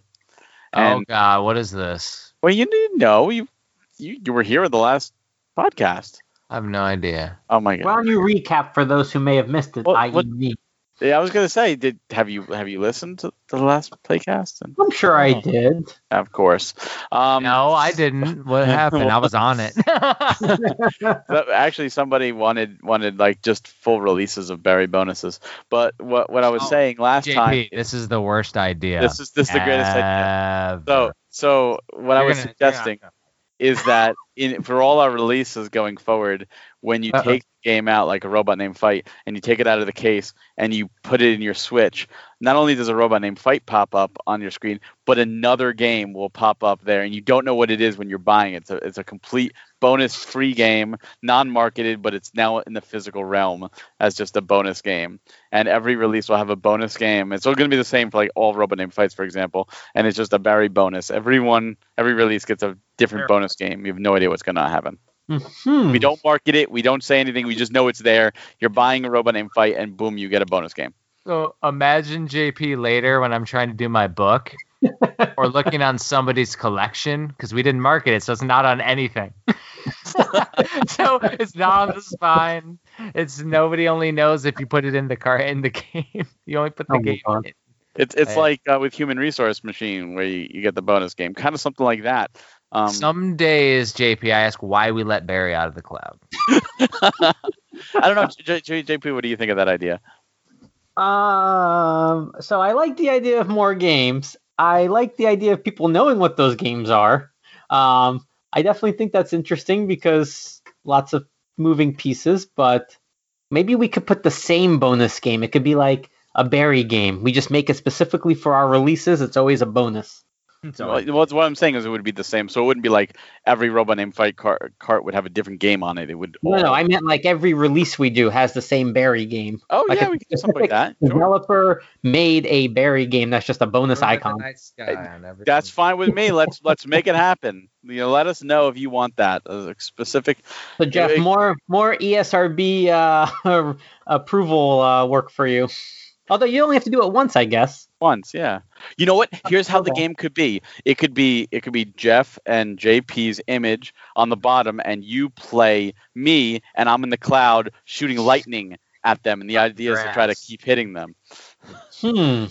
oh God, what is this? well, you didn't know you you you were here at the last podcast. I have no idea. Oh my God. Why don't you recap for those who may have missed it, What- i.e. what- me? Yeah, I was gonna say, did have you have you listened to the last playcast? And I'm sure I Oh. did. of course. Um, no, I didn't. What happened? I was on it. So, actually somebody wanted wanted like just full releases of Barry bonuses. But what what I was Oh, saying last time this is the worst idea. this is this is the greatest idea. ever. So so what I You're was gonna- suggesting is that in for all our releases going forward, when you Uh-oh. take the game out like a robot named Fight and you take it out of the case and you put it in your Switch, not only does a robot named Fight pop up on your screen, but another game will pop up there, and you don't know what it is when you're buying it. So it's a complete bonus free game, non marketed, but it's now in the physical realm as just a bonus game. And every release will have a bonus game. It's all going to be the same for like all robot named fights, for example, and it's just a Barry bonus. Everyone, every release gets a different bonus game. You have no idea what's going to happen. Hmm. We don't market it. We don't say anything. We just know it's there. You're buying a robot named Fight, and boom, you get a bonus game. So imagine JP later when I'm trying to do my book or looking on somebody's collection because we didn't market it, so it's not on anything. so it's not on the spine. It's nobody only knows if you put it in the car in the game. You only put the Oh game God. in. It's it's Hey. like uh, with Human Resource Machine where you, you get the bonus game, kind of something like that. Um, Some days, JP, I ask why we let Barry out of the cloud. I don't know, J- J- JP. What do you think of that idea? Um, so I like the idea of more games. I like the idea of people knowing what those games are. Um, I definitely think that's interesting because lots of moving pieces, but maybe we could put the same bonus game. It could be like a Barry game. We just make it specifically for our releases. It's always a bonus. So Well, what, what I'm saying is it would be the same. So it wouldn't be like every robot named Fight cart, cart would have a different game on it. It would. No, no, I meant like every release we do has the same Barry game. Oh like yeah, we could do something like that. Sure. Developer made a Barry game that's just a bonus icon. That's fine with me. Let's let's make it happen. You know, let us know if you want that a specific. So Jeff, Yeah, more more ESRB uh, approval uh, work for you. Although you only have to do it once, I guess. Once, yeah. You know what? Here's how the game could be. It could be it could be Jeff and JP's image on the bottom, and you play me, and I'm in the cloud shooting lightning at them. And the idea is to try to keep hitting them. Hmm.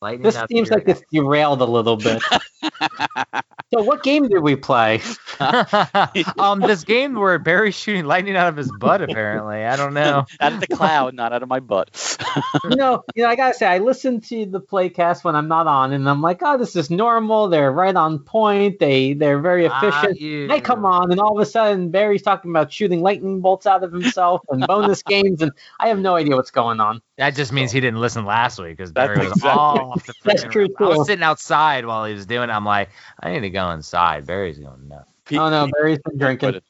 Lightning This seems like it's derailed a little bit. so, what game did we play? um, this game where Barry's shooting lightning out of his butt. Apparently, I don't know. out of the cloud, not out of my butt. you know, you know, I gotta say, I listen to the playcast when I'm not on, and I'm like, oh, this is normal. They're right on point. They they're very Ah, efficient. you. They come on, and all of a sudden, Barry's talking about shooting lightning bolts out of himself and bonus games, and I have no idea what's going on. That just means he didn't listen last week because That's Barry was exactly- all off the That's true, roof. I was sitting outside while he was doing it. I'm like, I need to go inside. Barry's going nuts. Oh no, Barry's been drinking.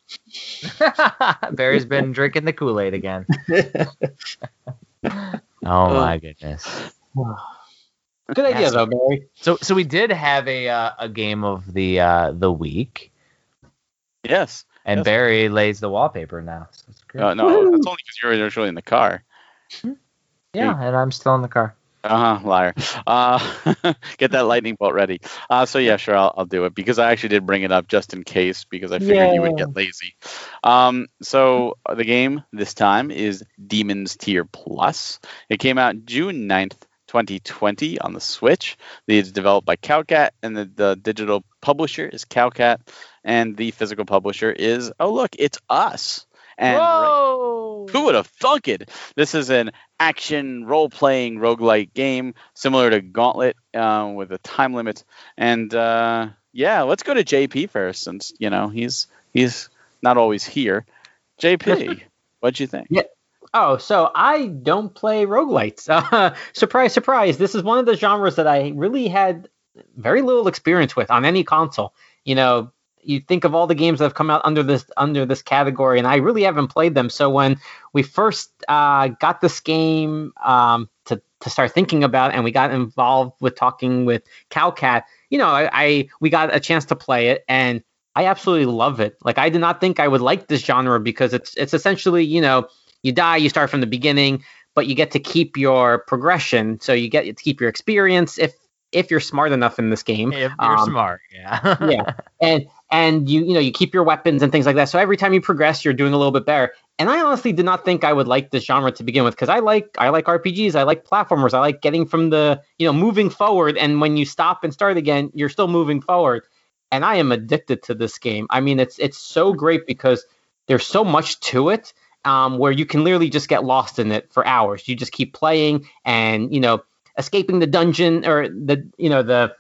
Barry's been drinking the Kool Aid again. oh my goodness. Good idea though, Barry. So so we did have a uh, a game of the uh, the week, Yes. and Yes. Barry lays the wallpaper now. So it's great. Uh, no, Woohoo. that's only because you're actually in the car. yeah, and I'm still in the car. Uh huh, liar. Uh, get that lightning bolt ready. Uh, so yeah, sure, I'll, I'll do it because I actually did bring it up just in case because I figured you would get lazy. Um, so the game this time is Demons Tier Plus. It came out June 9th, 2020 on the Switch. It's developed by Cowcat and the, the digital publisher is Cowcat and the physical publisher is oh look, it's us. And right- Whoa! who would have thunk it? This is an action role playing roguelike game similar to Gauntlet uh, with a time limit. And uh, yeah, let's go to JP first since, you know, he's he's not always here. JP, what'd you think? Yeah. Oh, so I don't play roguelites. Uh, surprise, surprise. This is one of the genres that I really had very little experience with on any console. You know, you think of all the games that have come out under this under this category, and I really haven't played them. So when we first uh, got this game um, to to start thinking about, and we got involved with talking with Cowcat, you know, I, I we got a chance to play it, and I absolutely love it. Like I did not think I would like this genre because it's it's essentially you know you die, you start from the beginning, but you get to keep your progression. So you get to keep your experience if if you're smart enough in this game. If you're Um, smart, yeah. yeah, and and you you know you keep your weapons and things like that. So every time you progress, you're doing a little bit better. And I honestly did not think I would like this genre to begin with because I like I like RPGs, I like platformers, I like getting from the you know moving forward. And when you stop and start again, you're still moving forward. And I am addicted to this game. I mean, it's it's so great because there's so much to it um, where you can literally just get lost in it for hours. You just keep playing and you know escaping the dungeon or the you know the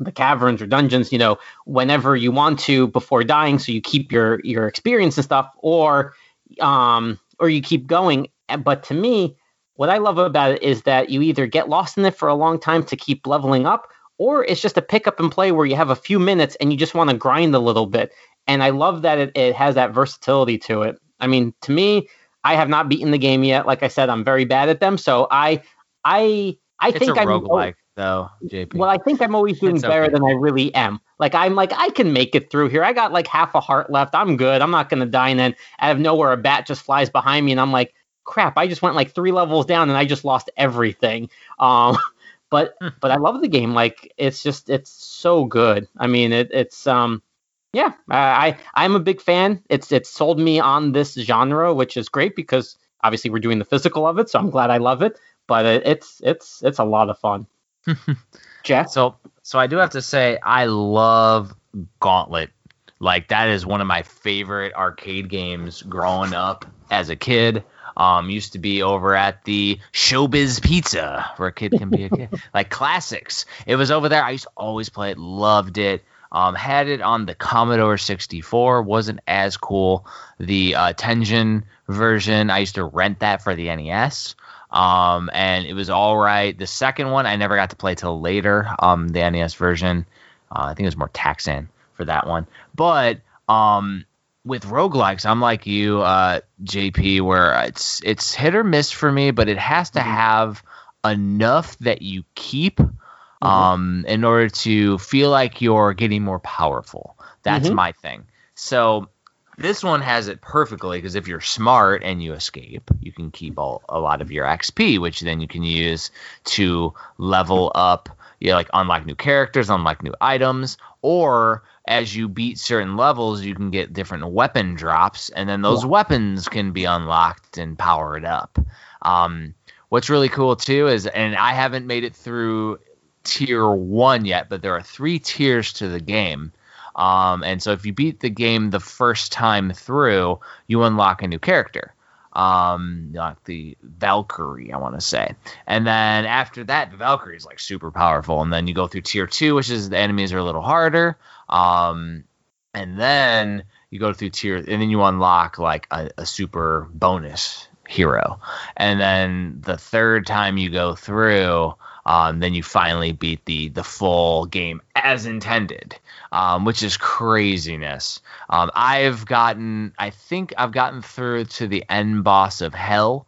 the caverns or dungeons you know whenever you want to before dying so you keep your your experience and stuff or um or you keep going. But to me what i love about it is that you either get lost in it for a long time to keep leveling up or it's just a pick up and play where you have a few minutes and you just want to grind a little bit. And i love that it, it has that versatility to it. I mean to me i have not beaten the game yet. Like i said i'm very bad at them. So i i i it's think i'm roguelike, though, JP. well, I think I'm always doing It's better okay. than I really am. Like I'm like I can make it through here. I got like half a heart left. I'm good. I'm not gonna die. And then out of nowhere, a bat just flies behind me, and I'm like, crap! I just went like three levels down, and I just lost everything. Um, but Hmm. but I love the game. Like it's just it's so good. I mean, it, it's um. Yeah, I I- I'm a big fan. It's it's sold me on this genre, which is great because obviously we're doing the physical of it, so I'm glad I love it. But it, it's it's it's a lot of fun. Jeff, So so I do have to say I love Gauntlet. Like that is one of my favorite arcade games growing up as a kid. Um, used to be over at the Showbiz Pizza, where a kid can be a kid. like classics. It was over there. I used to always play it. Loved it. Um, had it on the Commodore 64. Wasn't as cool. The uh, Tengen version. I used to rent that for the NES um, and it was all right. The second one I never got to play till later. Um, the NES version, uh, I think it was more Taxan for that one. But um, with roguelikes, I'm like you, uh, JP, where it's it's hit or miss for me, but it has to Mhm. have enough that you keep um, in order to feel like you're getting more powerful. That's Mhm. my thing. So this one has it perfectly because if you're smart and you escape, you can keep all, a lot of your XP, which then you can use to level up, you know, like unlock new characters, unlock new items, or as you beat certain levels, you can get different weapon drops, and then those Yeah. weapons can be unlocked and powered up. Um, what's really cool too is, and I haven't made it through tier one yet, but there are three tiers to the game. Um, and so if you beat the game the first time through, you unlock a new character. Um, like the Valkyrie, I want to say. And then after that, the Valkyrie is like super powerful. And then you go through tier two, which is the enemies are a little harder. Um, and then you go through tier, and then you unlock like a, a super bonus hero. And then the third time you go through, um, then you finally beat the the full game as intended, um, which is craziness. Um, I've gotten, I think I've gotten through to the end boss of Hell,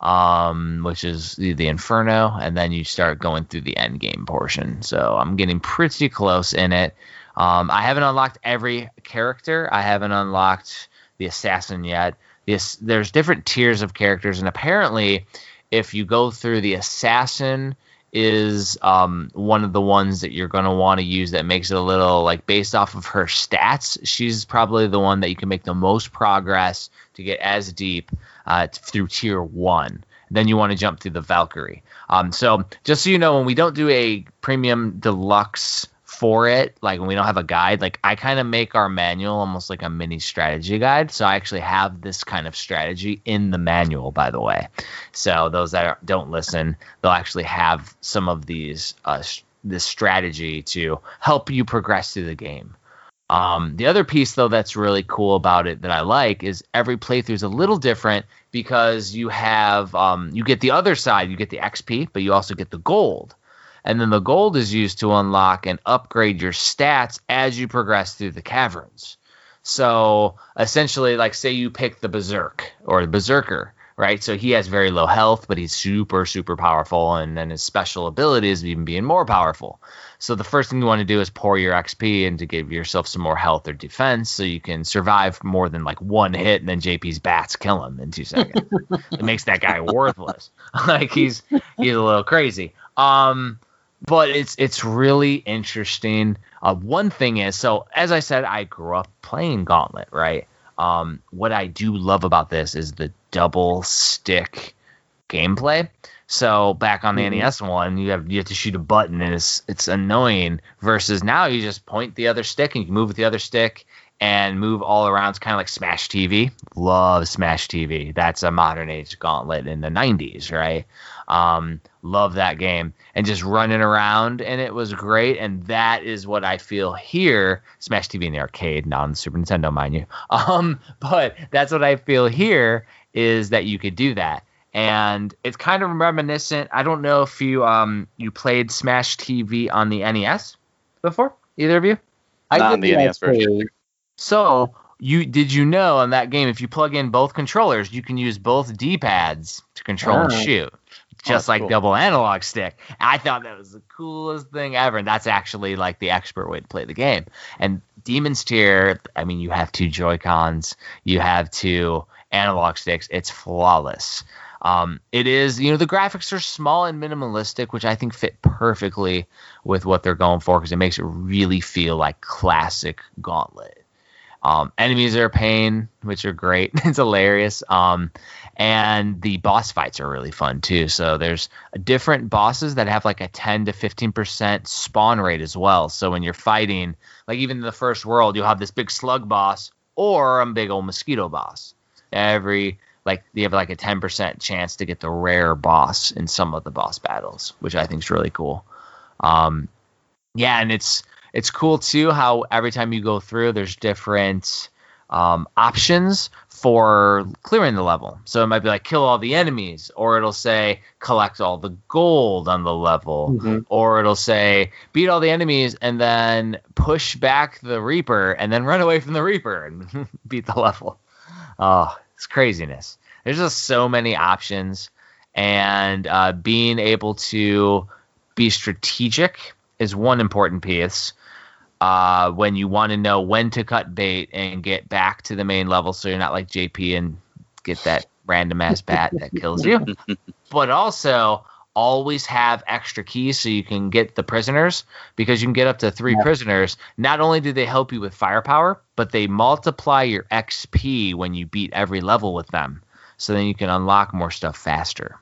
um, which is the, the Inferno, and then you start going through the end game portion. So I'm getting pretty close in it. Um, I haven't unlocked every character. I haven't unlocked the assassin yet. This, there's different tiers of characters, and apparently, if you go through the assassin is um, one of the ones that you're going to want to use that makes it a little like based off of her stats. She's probably the one that you can make the most progress to get as deep uh, through tier one. Then you want to jump through the Valkyrie. Um, so just so you know, when we don't do a premium deluxe for it like when we don't have a guide like i kind of make our manual almost like a mini strategy guide. So i actually have this kind of strategy in the manual by the way. So those that don't listen they'll actually have some of these uh, this strategy to help you progress through the game. Um, the other piece though that's really cool about it that i like is every playthrough is a little different because you have um, you get the other side you get the xp but you also get the gold and then the gold is used to unlock and upgrade your stats as you progress through the caverns. So essentially, like say you pick the berserk or the berserker, right? So he has very low health, but he's super, super powerful, and then his special ability is even being more powerful. So the first thing you want to do is pour your XP in to give yourself some more health or defense, so you can survive more than like one hit, and then JP's bats kill him in two seconds. it makes that guy worthless. like he's he's a little crazy. Um, but it's it's really interesting. Uh, one thing is, so as I said, I grew up playing Gauntlet, right? Um, what I do love about this is the double stick gameplay. So back on the mm-hmm. NES one, you have you have to shoot a button, and it's it's annoying. Versus now, you just point the other stick, and you can move with the other stick and move all around. It's kind of like Smash TV. Love Smash TV. That's a modern age Gauntlet in the '90s, right? Um, love that game and just running around, and it was great. And that is what I feel here. Smash TV in the arcade, not on the Super Nintendo, mind you. Um, but that's what I feel here is that you could do that. And it's kind of reminiscent. I don't know if you um you played Smash TV on the NES before, either of you. I did the NES version. So you did you know on that game if you plug in both controllers, you can use both D pads to control oh. and shoot just oh, like cool. double analog stick. I thought that was the coolest thing ever. And that's actually like the expert way to play the game. And Demon's Tier, I mean, you have two Joy Cons, you have two analog sticks. It's flawless. Um, it is, you know, the graphics are small and minimalistic, which I think fit perfectly with what they're going for because it makes it really feel like classic Gauntlet. Um, enemies are a pain, which are great. it's hilarious. Um, and the boss fights are really fun too. So there's different bosses that have like a 10 to 15% spawn rate as well. So when you're fighting, like even in the first world, you'll have this big slug boss or a big old mosquito boss. Every like you have like a 10% chance to get the rare boss in some of the boss battles, which I think is really cool. Um, yeah, and it's it's cool too how every time you go through, there's different um, options for clearing the level. So it might be like kill all the enemies, or it'll say collect all the gold on the level, mm-hmm. or it'll say beat all the enemies and then push back the Reaper and then run away from the Reaper and beat the level. Oh, it's craziness. There's just so many options, and uh, being able to be strategic is one important piece uh, when you want to know when to cut bait and get back to the main level so you're not like JP and get that random ass bat that kills you. But also always have extra keys so you can get the prisoners because you can get up to three yeah. prisoners. Not only do they help you with firepower, but they multiply your XP when you beat every level with them. So then you can unlock more stuff faster.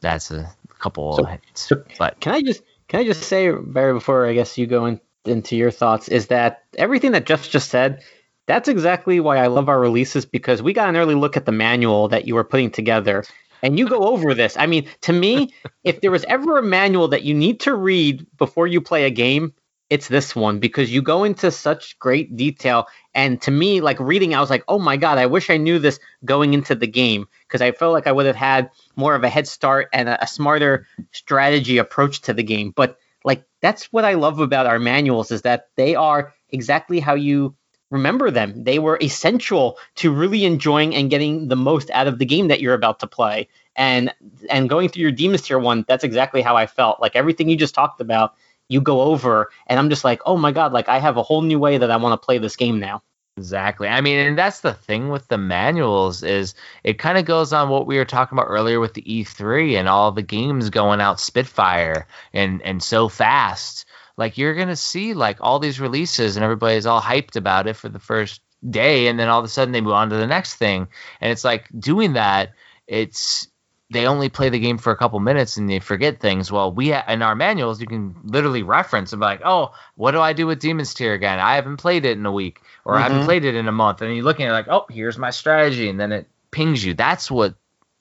that's a couple. So- hits. so- but Can I just can I just say, Barry, before I guess you go in, into your thoughts, is that everything that Jeff just said, that's exactly why I love our releases because we got an early look at the manual that you were putting together. And you go over this. I mean, to me, if there was ever a manual that you need to read before you play a game, it's this one because you go into such great detail. And to me, like reading, I was like, oh my God, I wish I knew this going into the game because I felt like I would have had more of a head start and a, a smarter strategy approach to the game. But like that's what I love about our manuals is that they are exactly how you remember them. They were essential to really enjoying and getting the most out of the game that you're about to play. And and going through your Demons Tier one, that's exactly how I felt. Like everything you just talked about, you go over, and I'm just like, oh my god, like I have a whole new way that I want to play this game now. Exactly. I mean, and that's the thing with the manuals is it kind of goes on what we were talking about earlier with the E3 and all the games going out Spitfire and and so fast. Like you're gonna see like all these releases and everybody's all hyped about it for the first day, and then all of a sudden they move on to the next thing, and it's like doing that. It's they only play the game for a couple minutes and they forget things. Well, we ha- in our manuals you can literally reference and be like, oh, what do I do with Demon's Tier again? I haven't played it in a week or I haven't Mhm. played it in a month, and you're looking at it like, oh, here's my strategy, and then it pings you. That's what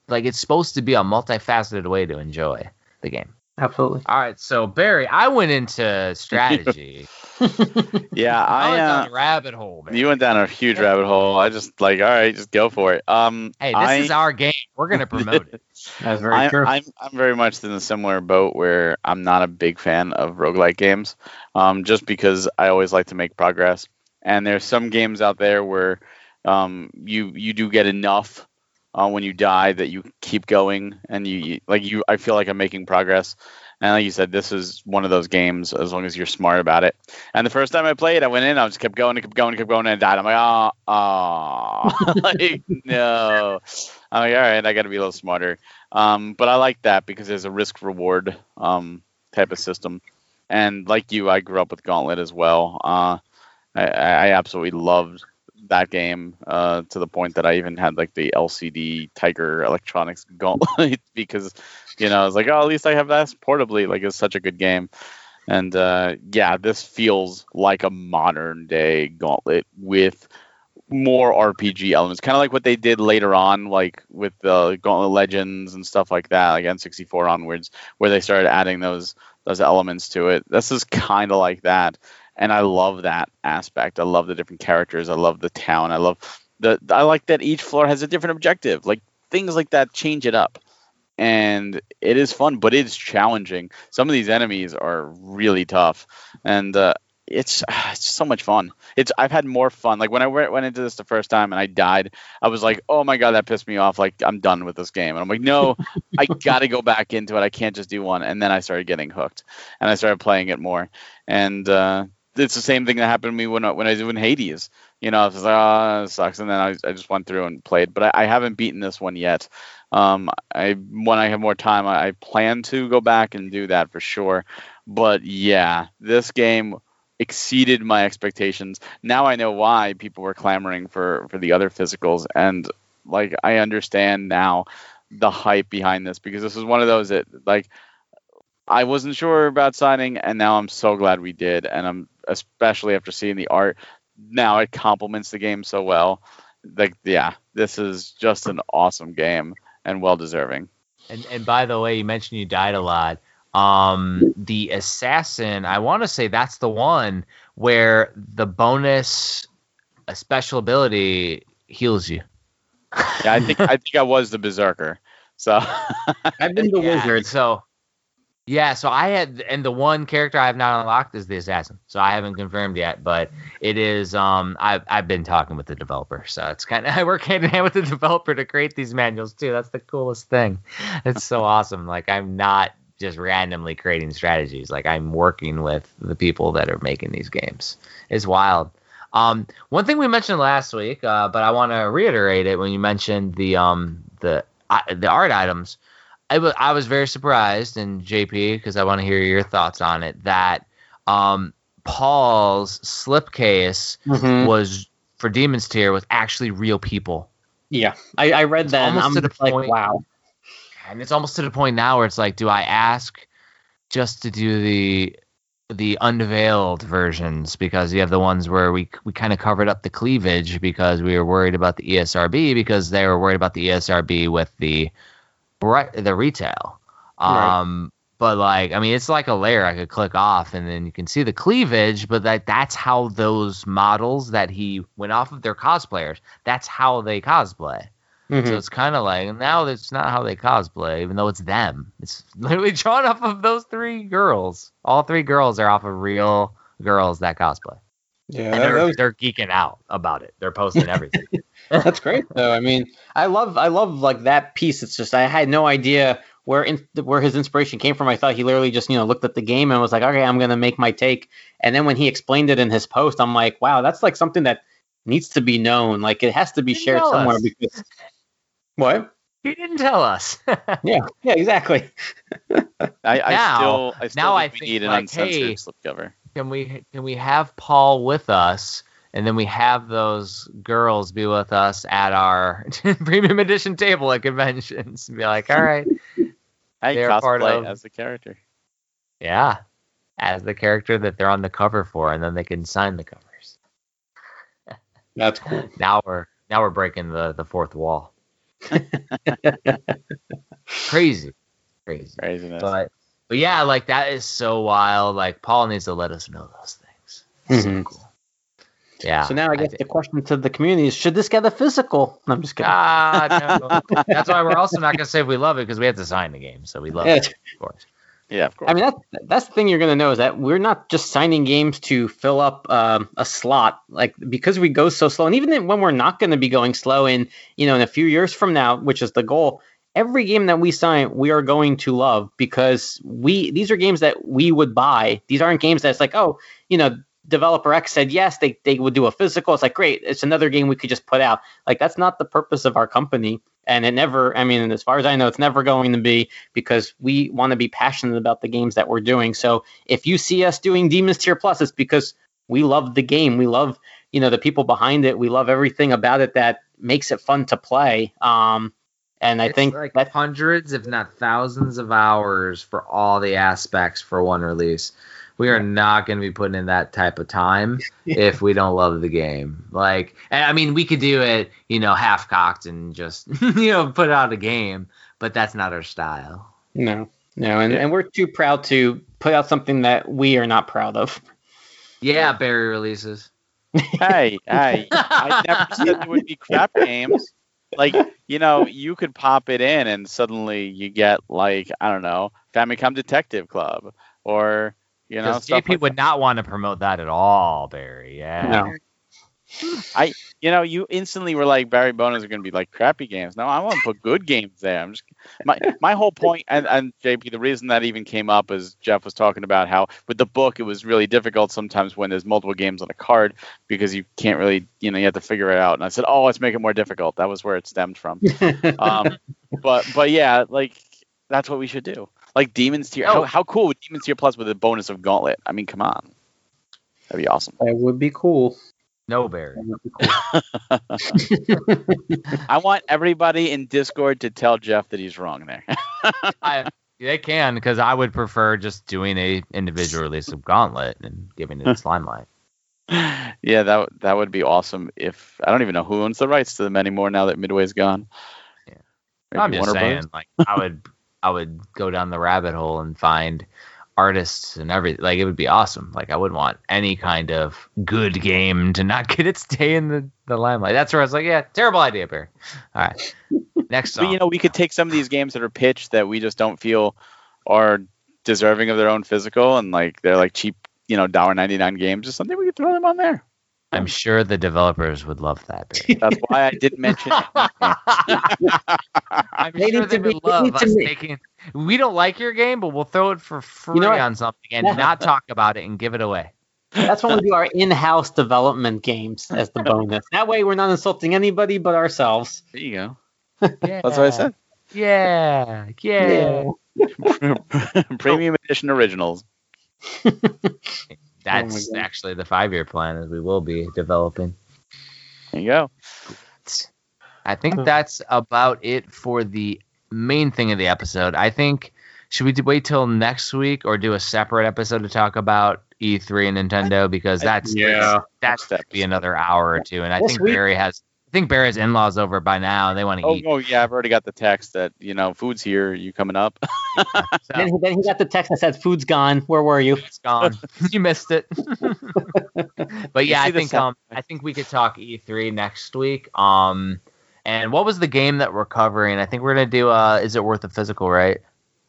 like it's supposed to be a multifaceted way to enjoy the game. Absolutely. All right, so Barry, I went into strategy. Yeah, I I. went Uh, down a rabbit hole. Man. you went down a huge rabbit hole. I just like, all right, just go for it. Um, hey, this I, is our game. We're gonna promote it. That's very I'm, true. I'm I'm very much in a similar boat where I'm not a big fan of roguelike games, um, just because I always like to make progress. And there's some games out there where um, you you do get enough uh, when you die that you keep going, and you, like you. I feel like I'm making progress. And like you said, this is one of those games as long as you're smart about it. And the first time I played, I went in, I just kept going, and kept going, kept going, and died. I'm like, oh, oh, like no. I'm like, all right, I got to be a little smarter. Um, but I like that because there's a risk reward um, type of system. And like you, I grew up with Gauntlet as well. Uh, I, I absolutely loved that game uh, to the point that I even had like the LCD Tiger Electronics Gauntlet because you know I was like, oh, at least I have that portably. Like it's such a good game. And uh, yeah, this feels like a modern day Gauntlet with more RPG elements, kind of like what they did later on, like with the Gauntlet Legends and stuff like that, like N64 onwards, where they started adding those those elements to it. This is kind of like that, and I love that aspect. I love the different characters. I love the town. I love the. I like that each floor has a different objective. Like things like that change it up, and it is fun, but it's challenging. Some of these enemies are really tough, and uh, it's it's so much fun. It's I've had more fun. Like when I went, went into this the first time and I died, I was like, oh my god, that pissed me off. Like I'm done with this game. And I'm like, no, I got to go back into it. I can't just do one. And then I started getting hooked, and I started playing it more. And uh, it's the same thing that happened to me when I, when I was in Hades. You know, I was like, oh, sucks. And then I, I just went through and played, but I, I haven't beaten this one yet. Um, I when I have more time, I, I plan to go back and do that for sure. But yeah, this game exceeded my expectations. Now I know why people were clamoring for for the other physicals, and like I understand now the hype behind this because this is one of those that like I wasn't sure about signing, and now I'm so glad we did, and I'm especially after seeing the art. Now it complements the game so well. Like yeah, this is just an awesome game and well deserving. And and by the way, you mentioned you died a lot. Um, the assassin, I want to say that's the one where the bonus, a special ability heals you. Yeah, I think I think I was the berserker. So I've been the Yeah, wizard. So, yeah, so I had, and the one character I have not unlocked is the assassin. So I haven't confirmed yet, but it is. Um, I've I've been talking with the developer, so it's kind of I work hand in hand with the developer to create these manuals too. That's the coolest thing. It's so awesome. Like I'm not just randomly creating strategies. Like I'm working with the people that are making these games. It's wild. Um, one thing we mentioned last week, uh, but I want to reiterate it when you mentioned the um the uh, the art items. I was very surprised, and JP, because I want to hear your thoughts on it, that um, Paul's slipcase Mhm. was for Demon's Tear was actually real people. Yeah, I, I read that. Almost I'm to the just like, point- wow. and it's almost to the point now where it's like, do I ask just to do the the unveiled versions because you have the ones where we we kind of covered up the cleavage because we were worried about the ESRB because they were worried about the ESRB with the right the retail. Right. Um but like I mean it's like a layer I could click off and then you can see the cleavage but that that's how those models that he went off of their cosplayers that's how they cosplay. Mhm. So it's kind of like now that's not how they cosplay, even though it's them. It's literally drawn off of those three girls. All three girls are off of real girls that cosplay. yeah, And they're, was- they're geeking out about it. They're posting everything. That's great though. I mean, I love I love like that piece. It's just I had no idea where in, where his inspiration came from. I thought he literally just you know looked at the game and was like, okay, I'm gonna make my take. And then when he explained it in his post, I'm like, wow, that's like something that needs to be known. Like it has to be shared somewhere us. because what? he didn't tell us. Yeah, yeah, exactly. I, I Now- still, I still now I think we think, need an like, uncensored hey- slipcover. can we can we have Paul with us? And then we have those girls be with us at our premium edition table at conventions. And be like, all right, Hey, They're part cosplay of- as the character. yeah, as the character that they're on the cover for, and then they can sign the covers. That's cool. now we're now we're breaking the the fourth wall. crazy, crazy. Craziness. But but yeah, like that is so wild. Like Paul needs to let us know those things. So Mhm. cool. Yeah. So now I guess think- the question to the community is: Should this get a physical? No, I'm just kidding. Ah, no. That's why we're also not gonna say we love it because we have to sign the game, so we love Yeah. it, of course. yeah, of course. I mean, that's that's the thing you're gonna know is that we're not just signing games to fill up um, a slot, like because we go so slow, and even when we're not gonna be going slow, in you know, in a few years from now, which is the goal, every game that we sign, we are going to love because we these are games that we would buy. These aren't games that's like, oh, you know, developer X said yes, they they would do a physical. It's like great, it's another game we could just put out. Like that's not the purpose of our company. And it never, I mean, as far as I know, it's never going to be because we want to be passionate about the games that we're doing. So if you see us doing Demons Tier Plus, it's because we love the game. We love, you know, the people behind it. We love everything about it that makes it fun to play. Um, and I It's think like that hundreds, if not thousands, of hours for all the aspects for one release. We are not going to be putting in that type of time if we don't love the game. Like, I mean, we could do it, you know, half cocked and just, you know, put out a game, but that's not our style. no, no, and, and we're too proud to put out something that we are not proud of. Yeah, Barry releases. hey, hey, I never said there would be crap games. Like, you know, you could pop it in and suddenly you get like, I don't know, Famicom Detective Club or you know, Because JP like would not want to promote that at all, Barry. Yeah. No. you know, you instantly were like Barry Bonus are going to be like crappy games. No, I want to put good games there. I'm just my my whole point, and and JP, the reason that even came up is Jeff was talking about how with the book it was really difficult sometimes when there's multiple games on a card because you can't really, you know, you have to figure it out. And I said, oh, let's make it more difficult. That was where it stemmed from. Um, but but yeah, like that's what we should do. Like Demons Tier. How, Oh. how cool would Demons Tier Plus with a bonus of Gauntlet? I mean, come on, that'd be awesome. that would be cool. No, Barry. That would be cool. I want everybody in Discord to tell Jeff that he's wrong there. I, they can because I would prefer just doing a individual release of Gauntlet and giving it its limelight. yeah, that that would be awesome. If I don't even know who owns the rights to them anymore now that Midway's gone. Yeah. Maybe I'm just Warner saying, Brothers? like I would, I would go down the rabbit hole and find artists and everything. Like it would be awesome. Like I wouldn't want any kind of good game to not get its day in the, the limelight. That's where I was like, yeah, terrible idea, Barry. All right, next song. But you know, we could take some of these games that are pitched that we just don't feel are deserving of their own physical, and like they're like cheap, you know, dollar ninety nine games or something. We could throw them on there. I'm sure the developers would love that. Barry. That's why I didn't mention it. I'm They sure need they to would be- they need love us be- taking. We don't like your game, but we'll throw it for free know what? on something and not talk about it and give it away. That's when we do our in-house development games as the bonus. That way, we're not insulting anybody but ourselves. There you go. Yeah. That's what I said. Yeah, yeah. Premium edition originals. Oh that's Oh actually the five-year plan, as we will be developing. There you go. I think that's about it for the main thing of the episode. I think should we wait till next week or do a separate episode to talk about E3 and Nintendo because that's Yeah. that's Next be another hour or two, and I This think week- Barry has. I think Barry has in-laws over by now, they want to Oh, eat. oh yeah, I've already got the text that you know food's here. You coming up? So Then, he- then he got the text that said, "Food's gone. Where were you?" it's gone. you missed it. but yeah, I think um, I think we could talk E3 next week. Um, and what was the game that we're covering? I think we're gonna do. Uh, is it worth the physical? Right.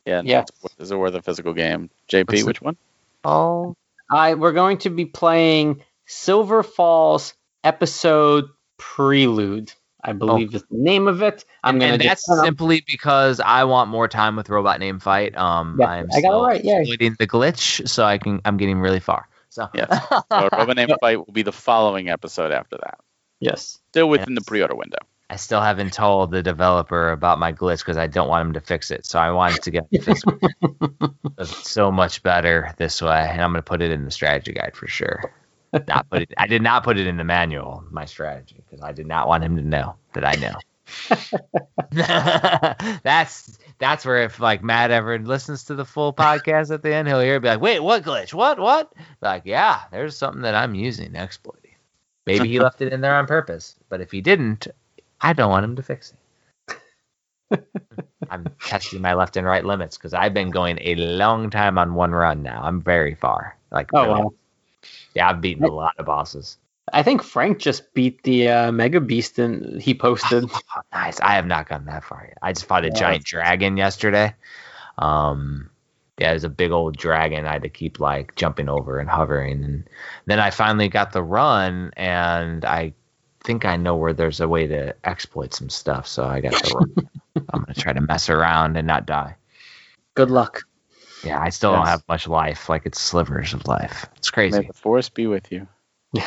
yeah. Yes. Is it worth a physical game? JP, What's the- which one? Oh. I we're going to be playing Silver Falls episode prelude. I believe is the name of it. I'm and, gonna and that's simply because I want more time with Robot Named Fight. Um, Yeah, I'm I got it still right, yay. exploiting the glitch, so I can. I'm getting really far. So Yes. So Robot Named Fight will be the following episode after that. yes. Still within the pre-order window. I still haven't told the developer about my glitch because I don't want him to fix it. So I wanted to get it physical. so much better this way, and I'm going to put it in the strategy guide for sure. Not put it. I did not put it in the manual. My strategy because I did not want him to know that I know. that's that's where if like Matt ever listens to the full podcast at the end, he'll hear it be like, "Wait, what glitch? What? What?" Like, yeah, there's something that I'm using exploiting. Maybe he left it in there on purpose, but if he didn't, I don't want him to fix it. I'm testing my left and right limits because I've been going a long time on one run now. I'm very far. Like, Oh really- wow. Yeah, I've beaten a lot of bosses. I think Frank just beat the uh, Mega Beast and he posted. Oh, nice. I have not gotten that far yet. I just fought a Yeah. giant dragon yesterday. Um, yeah, it was a big old dragon. I had to keep like jumping over and hovering, and then I finally got the run, and I think I know where there's a way to exploit some stuff. So I got the run. I'm gonna try to mess around and not die. Good luck. Yeah, I still don't have much life. Like it's slivers of life. It's crazy. May the force be with you.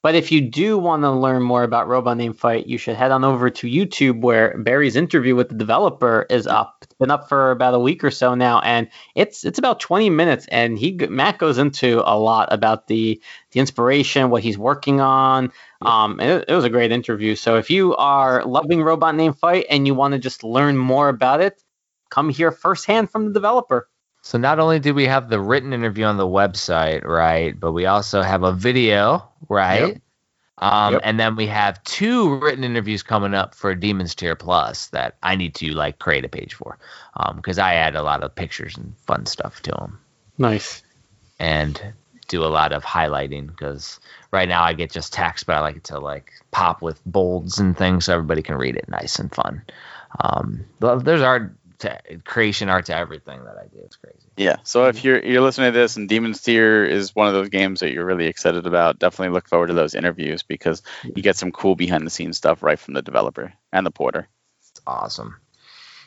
But if you do want to learn more about Robot Named Fight, you should head on over to YouTube where Barry's interview with the developer is up. It's been up for about a week or so now, and it's it's about 20 minutes. And he Matt goes into a lot about the the inspiration, what he's working on. Um, it, it was a great interview. So if you are loving Robot Named Fight and you want to just learn more about it, come hear firsthand from the developer. So not only do we have the written interview on the website, right, but we also have a video, right? Yep. Um, Yep. and then we have two written interviews coming up for Demons Tier Plus that I need to like create a page for, because I add a lot of pictures and fun stuff to them Nice. and do a lot of highlighting because right now I get just text, but I like it to like pop with bolds and things so everybody can read it nice and fun. Um, but there's art to creation art to everything that I do. It's crazy. Yeah. So if you're you're listening to this and Demon's Tier is one of those games that you're really excited about, definitely look forward to those interviews because you get some cool behind the scenes stuff right from the developer and the porter. It's awesome.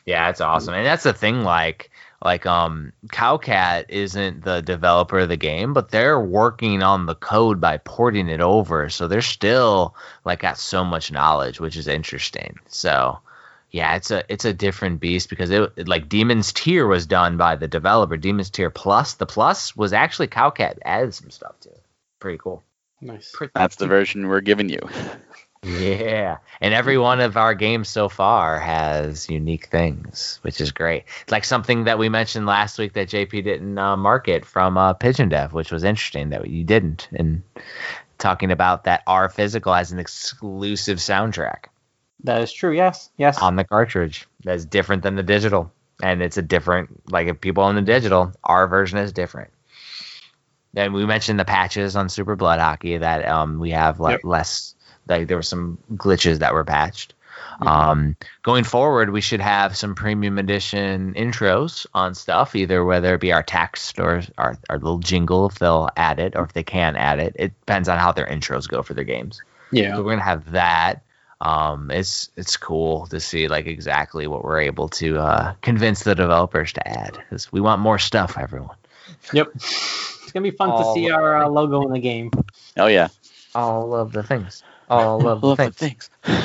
Yeah, it's awesome. And that's the thing like like um Cowcat isn't the developer of the game, but they're working on the code by porting it over. So they're still like got so much knowledge, which is interesting. So yeah, it's a it's a different beast because it it- like Demon's Tier was done by the developer. Demon's Tier Plus, the Plus was actually Cowcat added some stuff to it. Pretty cool. Nice. Pretty That's the version we're giving you. Yeah, and every one of our games so far has unique things, which is great. It's like something that we mentioned last week that JP didn't uh, market from uh, Pigeon Dev, which was interesting that you didn't. And talking about that R Physical as an exclusive soundtrack That is true. Yes. Yes. on the cartridge that's different than the digital, and it's a different. Like if people own the digital, our version is different. Then we mentioned the patches on Super Blood Hockey that um, we have le- Yep. less. Like there were some glitches that were patched. Um, going forward, we should have some premium edition intros on stuff, either whether it be our text or our, our little jingle if they'll add it or if they can add it. It depends on how their intros go for their games. yeah. So we're gonna have that. Um, it's it's cool to see like exactly what we're able to uh, convince the developers to add because we want more stuff, everyone. Yep. It's gonna be fun to see our uh, logo in the game. Oh yeah. All of the things. All of the things. things. All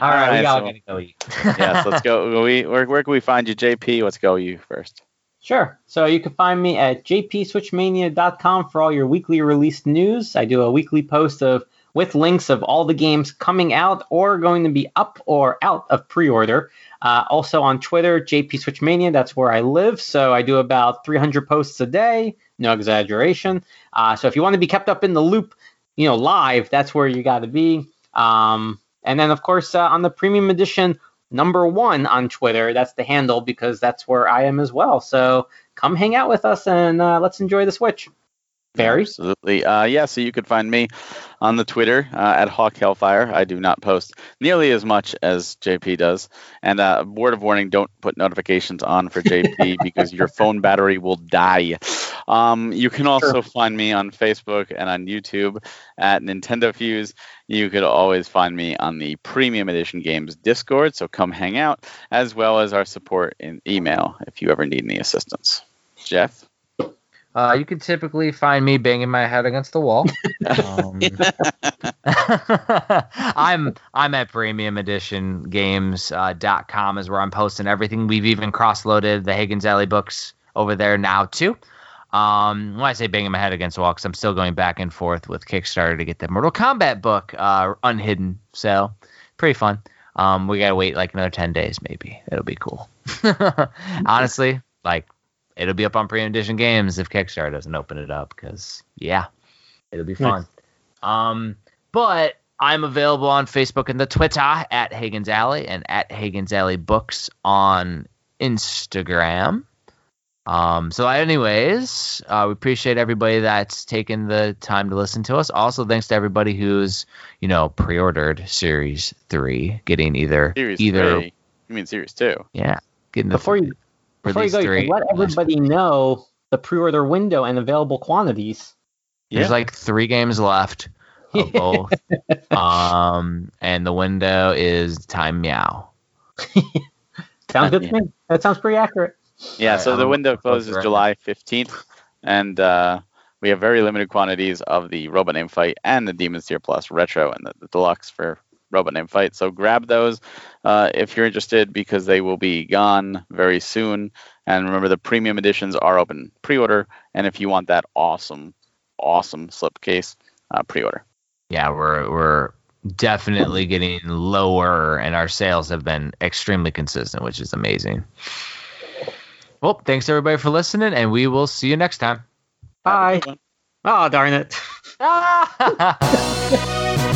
right, we all so, gonna go eat. yes, let's go. We where, where can we find you, JP? Let's go you first. Sure. So you can find me at jpswitchmania.com for all your weekly released news. I do a weekly post of with links of all the games coming out or going to be up or out of pre-order. Uh, also on Twitter, JP Switchmania. That's where I live. So I do about 300 posts a day. No exaggeration. Uh, so if you want to be kept up in the loop, you know, live, that's where you got to be. Um, and then of course uh, on the premium edition, number one on Twitter. That's the handle because that's where I am as well. So come hang out with us and uh, let's enjoy the Switch. Barry? Absolutely. Uh, yeah, so you could find me on the Twitter uh, at Hawk Hellfire. I do not post nearly as much as JP does. And uh, word of warning don't put notifications on for JP because your phone battery will die. Um, you can also sure. find me on Facebook and on YouTube at Nintendo Fuse. You could always find me on the Premium Edition Games Discord, so come hang out, as well as our support in email if you ever need any assistance. Jeff? Uh, you can typically find me banging my head against the wall. Um, I'm I'm at premiumeditiongames.com uh, is where I'm posting everything. We've even cross-loaded the Hagen's Alley books over there now too. Um, when I say banging my head against the wall, because I'm still going back and forth with Kickstarter to get the Mortal Kombat book uh, unhidden. So pretty fun. Um, we gotta wait like another ten days, maybe. It'll be cool. Honestly, like it'll be up on Premium Edition Games if Kickstarter doesn't open it up, because yeah, it'll be fun. Nice. Um, but I'm available on Facebook and the Twitter at Hagen's Alley and at Hagen's Alley Books on Instagram. Um, so, anyways, uh, we appreciate everybody that's taken the time to listen to us. Also, thanks to everybody who's you know pre-ordered Series Three, getting either series either. Three. You mean Series Two? Yeah, getting before you before you go, three. let everybody know the pre-order window and available quantities. There's yeah. like three games left of both, um, and the window is time meow. sounds good to me. That sounds pretty accurate. Yeah, so the window closes July 15th, and uh, we have very limited quantities of the Robot Named Fight and the Demon's Tier Plus Retro and the, the Deluxe for Robot Named Fight. So grab those uh, if you're interested because they will be gone very soon. And remember, the premium editions are open pre-order, and if you want that awesome, awesome slipcase, uh, pre-order. Yeah, we're we're definitely getting lower, and our sales have been extremely consistent, which is amazing. Well, thanks everybody for listening, and we will see you next time. Bye. Oh, darn it.